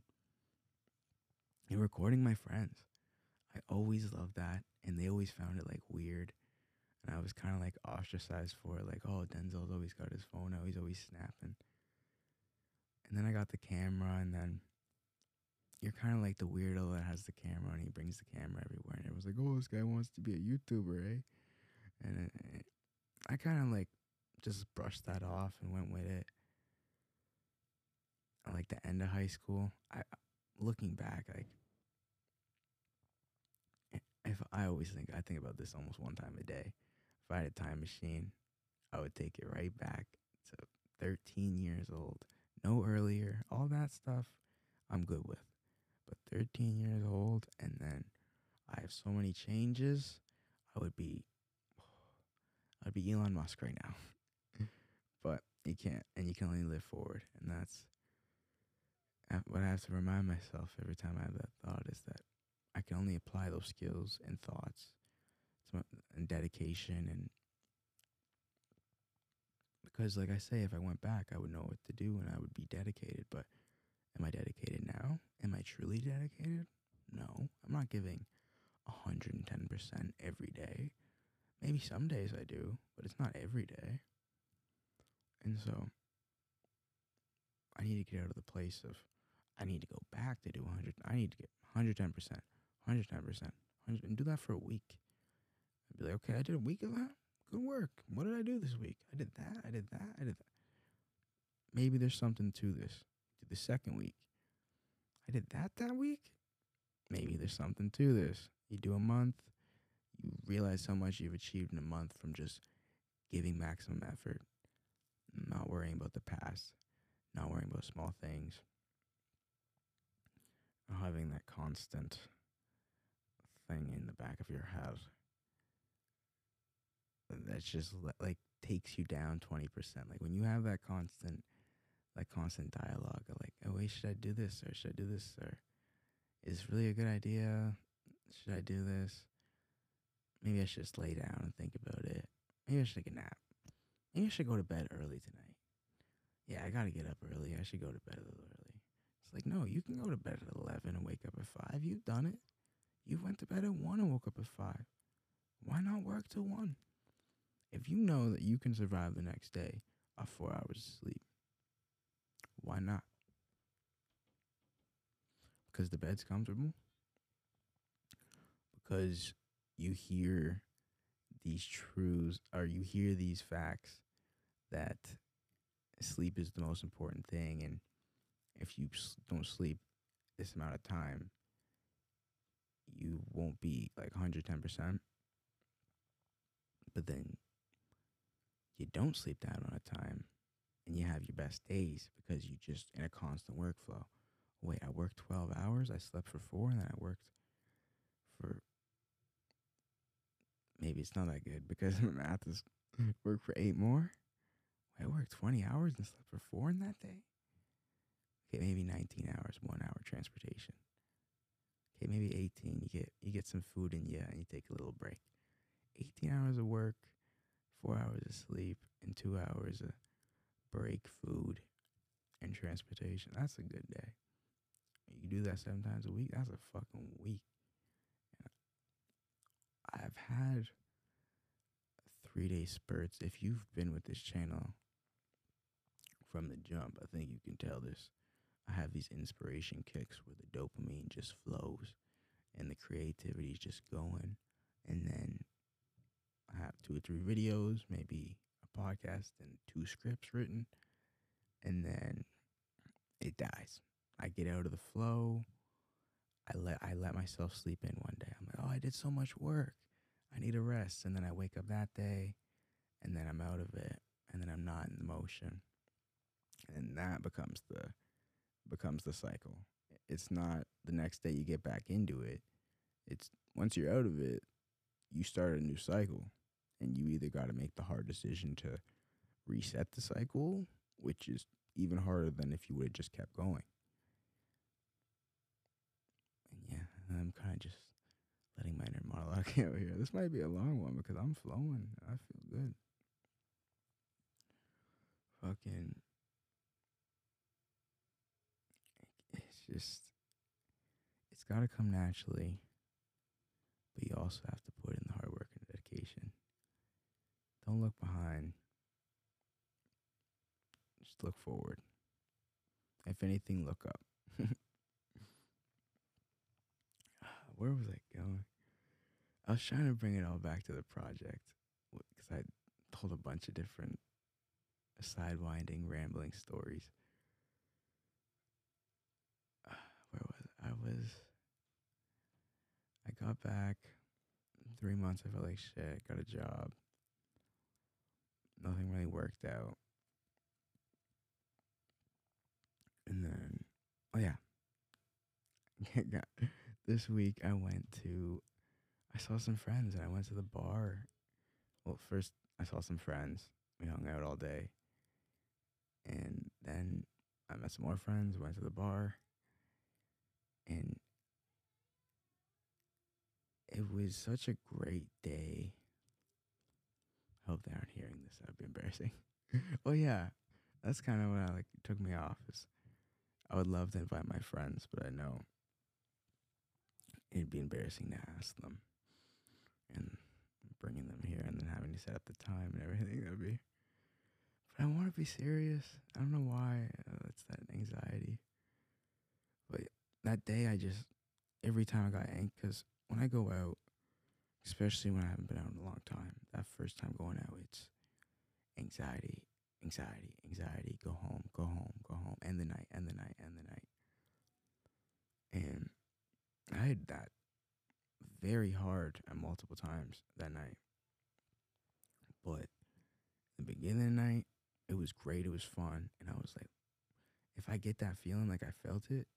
and recording my friends. I always loved that, and they always found it like weird. And I was kind of like ostracized for it, like, oh, Denzel's always got his phone out, he's always snapping. And then I got the camera, and then you're kind of like the weirdo that has the camera and he brings the camera everywhere. And it was like, oh, this guy wants to be a YouTuber, eh? And it, I kind of like just brushed that off and went with it. Like the end of high school, I looking back, like if I always think I think about this almost one time a day. If I had a time machine, I would take it right back to 13 years old, no earlier, all that stuff I'm good with. But 13 years old and then I have so many changes, I would be I'd be Elon Musk right now. but you can't and you can only live forward and that's what I have to remind myself every time I have that thought is that I can only apply those skills and thoughts and dedication and because like I say if I went back I would know what to do and I would be dedicated but am I dedicated now? Am I truly dedicated? No. I'm not giving 110% every day. Maybe some days I do but it's not every day. And so I need to get out of the place of I need to go back to do 100. I need to get 110%, 110%, and do that for a week. I'd be like, okay, I did a week of that. Good work. What did I do this week? I did that. I did that. I did that. Maybe there's something to this. To the second week, I did that that week. Maybe there's something to this. You do a month, you realize how much you've achieved in a month from just giving maximum effort, not worrying about the past, not worrying about small things, having that constant thing in the back of your head that's just like takes you down 20% like when you have that constant like constant dialogue like oh wait should i do this or should i do this or is this really a good idea? Should i do this? Maybe i should just lay down and think about it. Maybe i should take a nap. Maybe i should go to bed early tonight. Yeah i gotta get up early. I should go to bed a little early it's like no you can go to bed at 11 and wake up at 5 you've done it you went to bed at 1 and woke up at 5 why not work till 1 if you know that you can survive the next day off four hours of sleep, why not? Because the bed's comfortable. Because you hear these truths or you hear these facts that sleep is the most important thing. And if you don't sleep this amount of time, you won't be like 110%. But then you don't sleep that amount of time and you have your best days because you just in a constant workflow. Wait, I worked 12 hours, I slept for four, and then I worked for maybe it's not that good because my math is work for eight more. I worked 20 hours and slept for four in that day. Okay, maybe 19 hours, one hour transportation. Okay, maybe 18. You get you get some food in you and you take a little break. 18 hours of work, four hours of sleep, and two hours of break, food, and transportation. That's a good day. You do that seven times a week, that's a fucking week. I've had three day spurts. If you've been with this channel from the jump, I think you can tell this. I have these inspiration kicks where the dopamine just flows and the creativity is just going. And then I have two or three videos, maybe a podcast, and two scripts written, and then it dies. I get out of the flow. I let I let myself sleep in one day. I'm like, oh, I did so much work. I need a rest, and then I wake up that day, and then I'm out of it, and then I'm not in the motion, and that becomes the becomes the cycle. It's not the next day you get back into it. It's once you're out of it, you start a new cycle and you either got to make the hard decision to reset the cycle, which is even harder than if you would have just kept going. And yeah, I'm kind of just letting my inner monologue out here. This might be a long one because I'm flowing. I feel good. Fucking. It's just. It's got to come naturally. But you also have to put in the hard work and dedication. Don't look behind. Just look forward. If anything, look up. Where was I going? I was trying to bring it all back to the project because I told a bunch of different uh, sidewinding, rambling stories. Where was I? I was. I got back. Three months, I felt like shit. Got a job nothing really worked out. And then, oh yeah, this week I went to, I saw some friends and I went to the bar. Well, first I saw some friends. We hung out all day. And then I met some more friends, went to the bar. And it was such a great day I hope they aren't hearing this. That'd be embarrassing. well, yeah, that's kind of what I, like took me off. Is I would love to invite my friends, but I know it'd be embarrassing to ask them and bringing them here and then having to set up the time and everything. That'd be. But I want to be serious. I don't know why. Uh, it's that anxiety. But that day, I just every time I got angst because when I go out, especially when I haven't been out in a long time. That first time going out, it's anxiety, anxiety, anxiety. Go home, go home, go home. End the night, end the night, end the night. And I had that very hard at multiple times that night. But the beginning of the night, it was great. It was fun. And I was like, if I get that feeling like I felt it,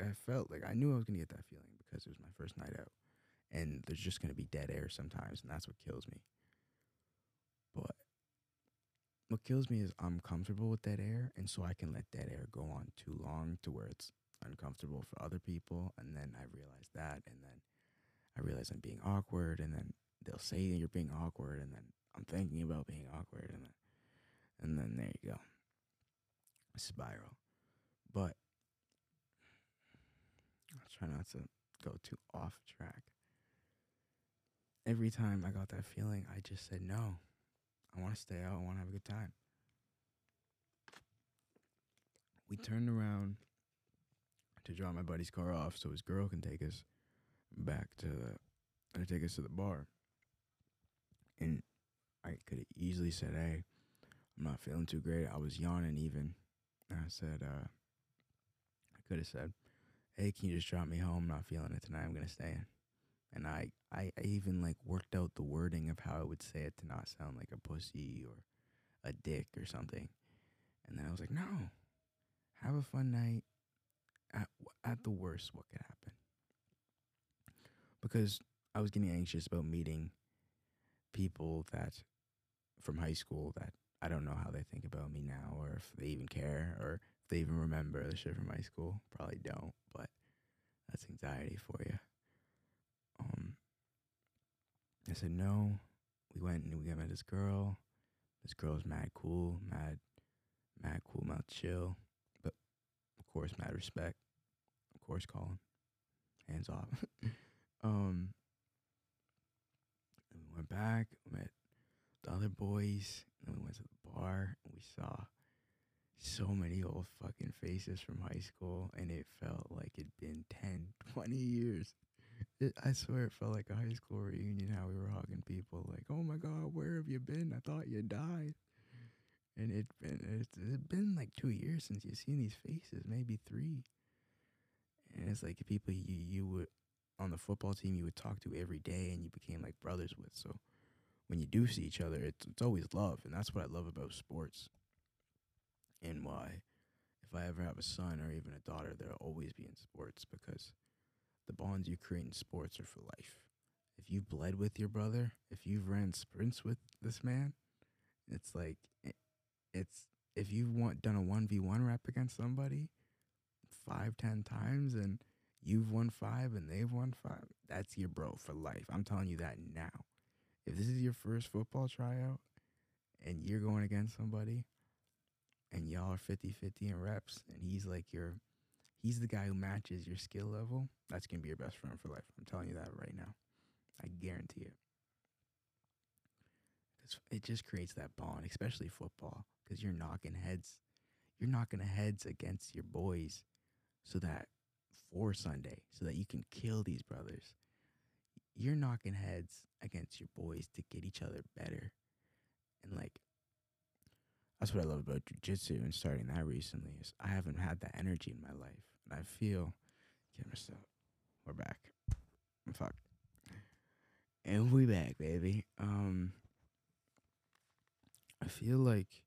I felt like I knew I was gonna get that feeling because it was my first night out. And there's just gonna be dead air sometimes, and that's what kills me. But what kills me is I'm comfortable with dead air, and so I can let dead air go on too long to where it's uncomfortable for other people. And then I realize that, and then I realize I'm being awkward, and then they'll say that you're being awkward, and then I'm thinking about being awkward, and then and then there you go, spiral. But I'll try not to go too off track. Every time I got that feeling, I just said no. I want to stay out. I want to have a good time. We turned around to drop my buddy's car off so his girl can take us back to the, take us to the bar. And I could have easily said, "Hey, I'm not feeling too great." I was yawning even. And I said, uh, I could have said, "Hey, can you just drop me home? I'm not feeling it tonight. I'm gonna stay in." And I, I, I even like worked out the wording of how I would say it to not sound like a pussy or a dick or something. And then I was like, "No, have a fun night. At at the worst, what could happen?" Because I was getting anxious about meeting people that from high school that I don't know how they think about me now or if they even care or they even remember the shit from high school. Probably don't, but that's anxiety for you. Um, I said no. We went and we got met this girl. This girl's mad cool, mad, mad cool, mad chill, but of course, mad respect. Of course, Colin, hands off. um, and we went back, met the other boys, and we went to the bar, and we saw so many old fucking faces from high school, and it felt like it'd been 10, 20 years. It, I swear it felt like a high school reunion how we were hugging people like, "Oh my god, where have you been? I thought you died." And it been it's, it's been like 2 years since you've seen these faces, maybe 3. And it's like people you you would on the football team you would talk to every day and you became like brothers with. So when you do see each other, it's it's always love, and that's what I love about sports. And why, if I ever have a son or even a daughter, they'll always be in sports because the bonds you create in sports are for life. If you bled with your brother, if you've ran sprints with this man, it's like it, it's if you've want, done a one v one rep against somebody five ten times and you've won five and they've won five, that's your bro for life. I'm telling you that now. If this is your first football tryout and you're going against somebody and y'all are 50 50 in reps and he's like your he's the guy who matches your skill level, that's gonna be your best friend for life. I'm telling you that right now. I guarantee it. It just creates that bond, especially football, because you're knocking heads. You're knocking heads against your boys so that for Sunday, so that you can kill these brothers. You're knocking heads against your boys to get each other better. And like that's what I love about jujitsu and starting that recently is I haven't had that energy in my life. And I feel camera stop. We're back. Fuck. And we back, baby. Um I feel like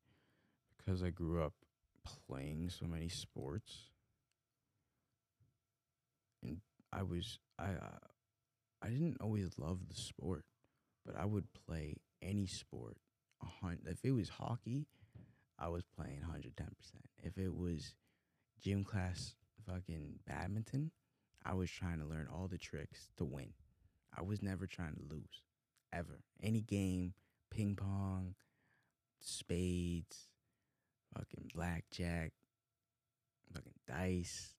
because I grew up playing so many sports and I was I uh, I didn't always love the sport, but I would play any sport. A hundred. If it was hockey, I was playing hundred ten percent. If it was gym class, fucking badminton, I was trying to learn all the tricks to win. I was never trying to lose, ever. Any game, ping pong, spades, fucking blackjack, fucking dice.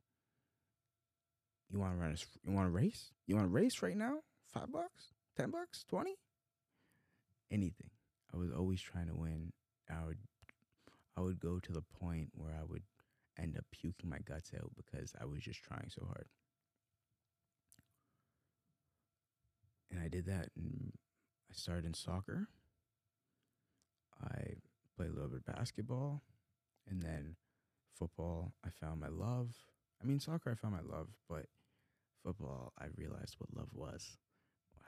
You want to run? A, you want to race? You want to race right now? Five bucks, ten bucks, twenty, anything. I was always trying to win. I would, I would go to the point where I would end up puking my guts out because I was just trying so hard. And I did that, and I started in soccer. I played a little bit of basketball, and then football. I found my love. I mean, soccer. I found my love, but football, I realized what love was.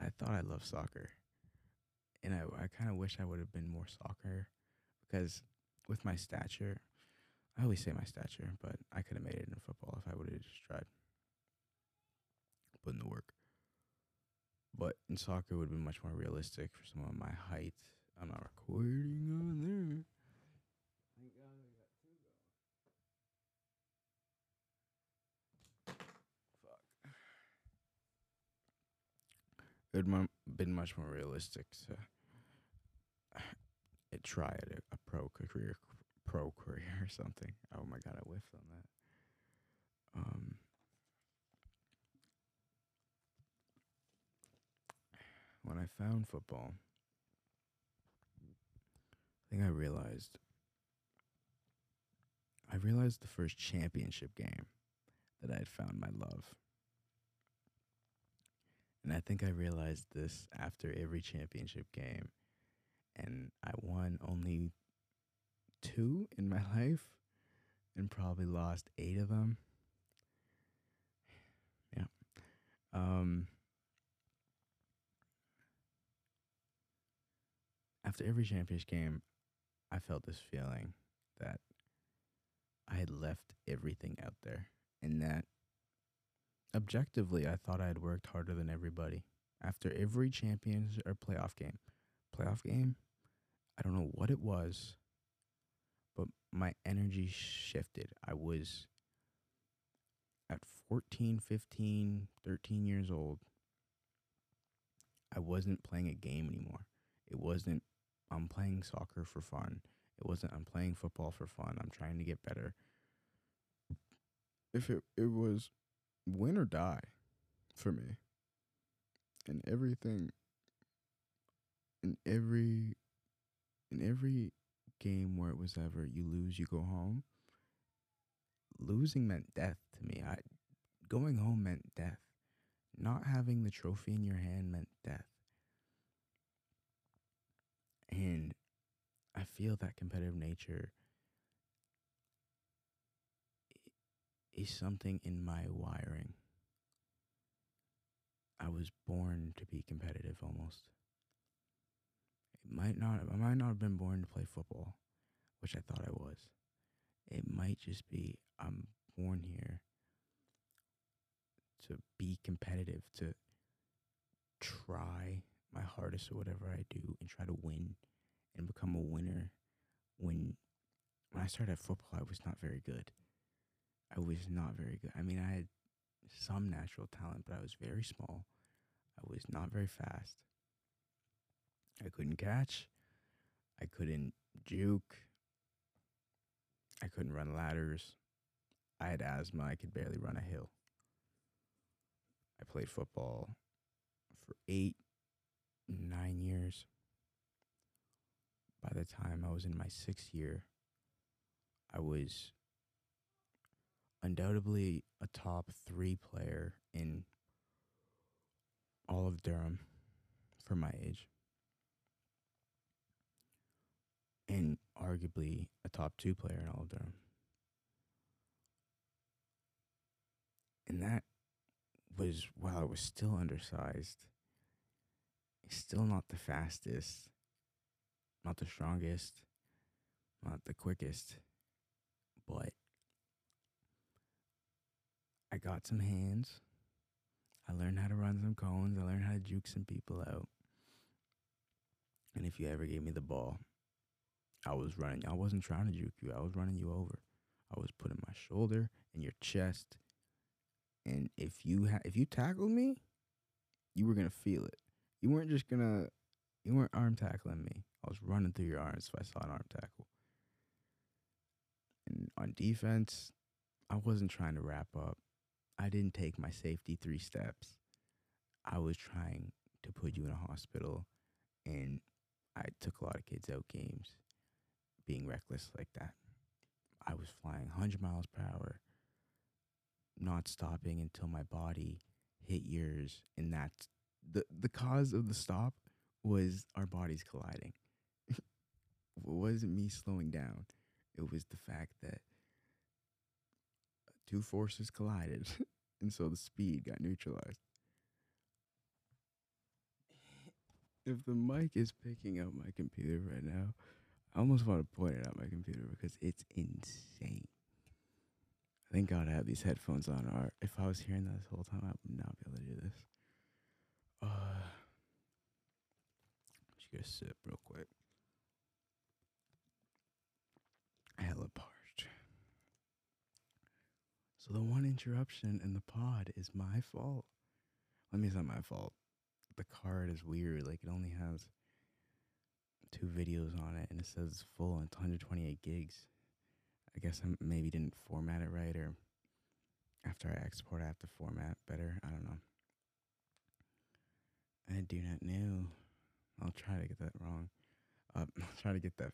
I thought I loved soccer, and I I kind of wish I would have been more soccer, because with my stature, I always say my stature, but I could have made it in football if I would have just tried. Put in the work. But in soccer, it would have been much more realistic for someone of my height. I'm not recording on there. Fuck. It would have been much more realistic to try it a, a pro career, pro career or something. Oh my god, I whiffed on that. Um. when I found football, I think I realized I realized the first championship game that I had found my love. And I think I realized this after every championship game. And I won only two in my life and probably lost eight of them. Yeah. Um, after every championship game, I felt this feeling that I had left everything out there and that objectively I thought I had worked harder than everybody. After every champions or playoff game, playoff game, I don't know what it was, but my energy shifted. I was at 14, 15, 13 years old. I wasn't playing a game anymore. It wasn't I'm playing soccer for fun. It wasn't I'm playing football for fun. I'm trying to get better. If it it was win or die for me. And everything in every in every game where it was ever you lose, you go home. Losing meant death to me. I going home meant death. Not having the trophy in your hand meant death. And I feel that competitive nature is something in my wiring. I was born to be competitive almost. Might not I might not have been born to play football, which I thought I was. It might just be I'm born here to be competitive, to try my hardest at whatever I do and try to win and become a winner. When when I started at football, I was not very good. I was not very good. I mean, I had some natural talent, but I was very small. I was not very fast. I couldn't catch. I couldn't juke. I couldn't run ladders. I had asthma. I could barely run a hill. I played football for eight nine years. By the time I was in my sixth year, I was undoubtedly a top three player in all of Durham for my age. And arguably a top two player in all of Durham. And that was while I was still undersized still not the fastest, not the strongest, not the quickest, but I got some hands. I learned how to run some cones. I learned how to juke some people out. And if you ever gave me the ball, I was running. I wasn't trying to juke you. I was running you over. I was putting my shoulder in your chest. And if you ha- if you tackled me, you were gonna feel it you weren't just gonna you weren't arm tackling me. I was running through your arms if I saw an arm tackle. And on defense, I wasn't trying to wrap up. I didn't take my safety three steps. I was trying to put you in a hospital and I took a lot of kids out games being reckless like that. I was flying 100 miles per hour, not stopping until my body hit yours, and that's the the cause of the stop was our bodies colliding. it wasn't me slowing down. It was the fact that two forces collided and so the speed got neutralized. If the mic is picking up my computer right now, I almost want to point it at my computer because it's insane. Thank God I have these headphones on. Or if I was hearing that this whole time, I would not be able to do this. Uh, just get a sip real quick. Hella parched. So the one interruption in the pod is my fault. I mean, it's not my fault. The card is weird. Like it only has two videos on it, and it says it's full and it's 128 gigs. I guess I maybe didn't format it right, or after I export, I have to format better. I don't know. I do not know. I'll try to get that wrong. Uh, I'll try to get that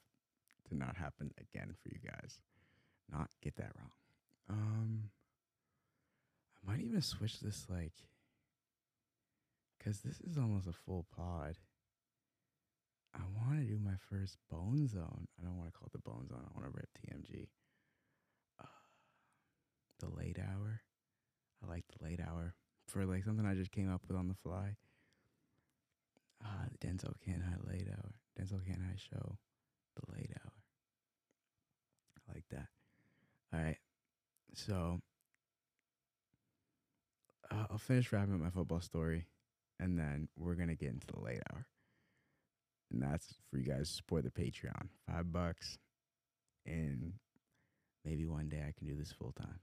to not happen again for you guys. Not get that wrong. Um, I might even switch this like, cause this is almost a full pod. I want to do my first Bone Zone. I don't want to call it the Bone Zone. I want to rip TMG. Uh, the late hour. I like the late hour for like something I just came up with on the fly. Ah, the Denzel Can't High late hour. Denzel Can't High show. The late hour. I like that. All right. So uh, I'll finish wrapping up my football story, and then we're gonna get into the late hour and that's for you guys to support the Patreon. Five bucks, and maybe one day I can do this full time.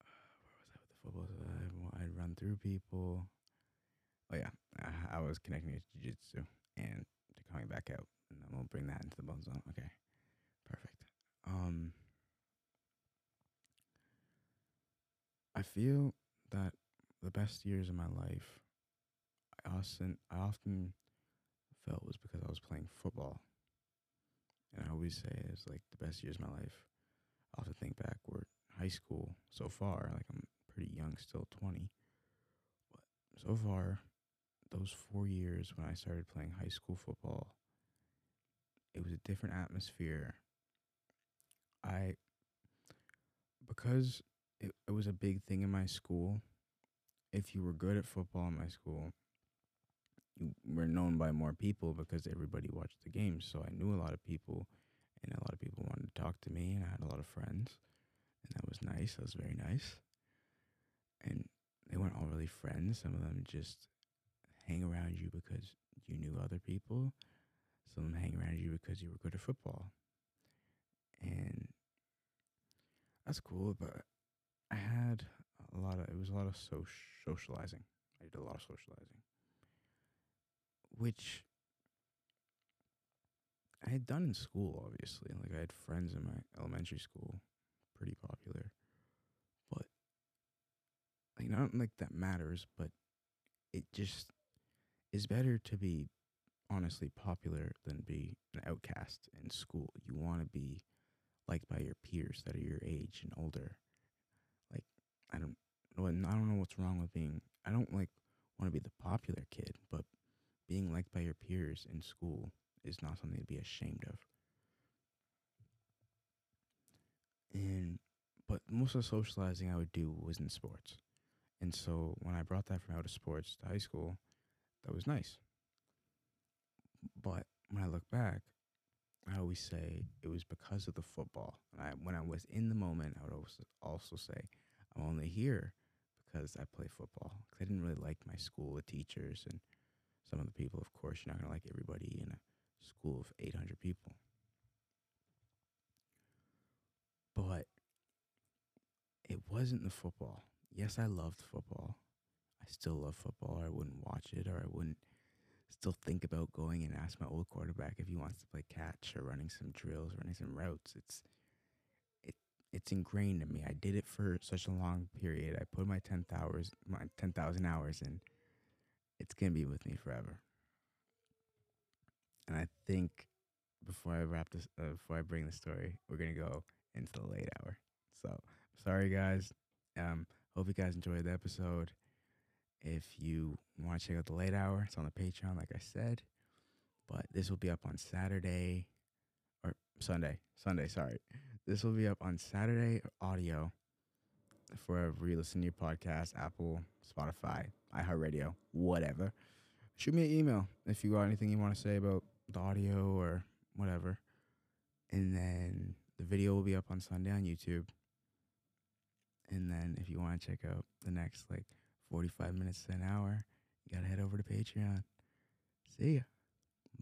Uh, Where was I with the football? I'd run through people. Oh yeah, I was connecting it to jiu-jitsu and to coming back out, and then we'll bring that into the bone zone. Okay, perfect. Um, I feel that the best years of my life I often I often felt was because I was playing football. And I always say it's like the best years of my life. I often think back were high school so far, like I'm pretty young still, twenty. But so far, those four years when I started playing high school football, it was a different atmosphere. I because it, it was a big thing in my school. If you were good at football in my school, were known by more people because everybody watched the games. So I knew a lot of people, and a lot of people wanted to talk to me, and I had a lot of friends, and that was nice. That was very nice. And they weren't all really friends. Some of them just hang around you because you knew other people. Some of them hang around you because you were good at football. And that's cool, but I had a lot of it was a lot of so socializing. I did a lot of socializing which I had done in school, obviously. Like I had friends in my elementary school, pretty popular. But like not like that matters, but it just is better to be honestly popular than be an outcast in school. You want to be liked by your peers that are your age and older. Like I don't I don't know what's wrong with being I don't like want to be the popular kid, but being liked by your peers in school is not something to be ashamed of. And but most of the socializing I would do was in sports. And so when I brought that from out of sports to high school, that was nice. But when I look back, I always say it was because of the football. And I, when I was in the moment, I would also also say I'm only here because I play football. Because I didn't really like my school, the teachers, and some of the people. Of course, you're not going to like everybody in a school of 800 people. But it wasn't the football. Yes, I loved football. I still love football. or I wouldn't watch it or I wouldn't still think about going and ask my old quarterback if he wants to play catch or running some drills, running some routes. It's it it's ingrained in me. I did it for such a long period. I put my 10 hours my 10,000 hours in it's gonna be with me forever. And I think before I wrap this, uh, before I bring the story, we're gonna go into the late hour. So sorry, guys. Um, hope you guys enjoyed the episode. If you want to check out the late hour, it's on the Patreon, like I said. But this will be up on Saturday or Sunday. Sunday, sorry. This will be up on Saturday audio wherever you listen to your podcast, Apple, Spotify, iHeartRadio, whatever. Shoot me an email if you got anything you want to say about the audio or whatever. And then the video will be up on Sunday on YouTube. And then if you want to check out the next like 45 minutes to an hour, you got to head over to Patreon. See ya.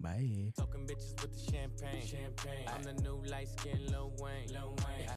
Bye. Talking bitches with the champagne. champagne. I'm the new light skin Lil Wayne. Lil Wayne.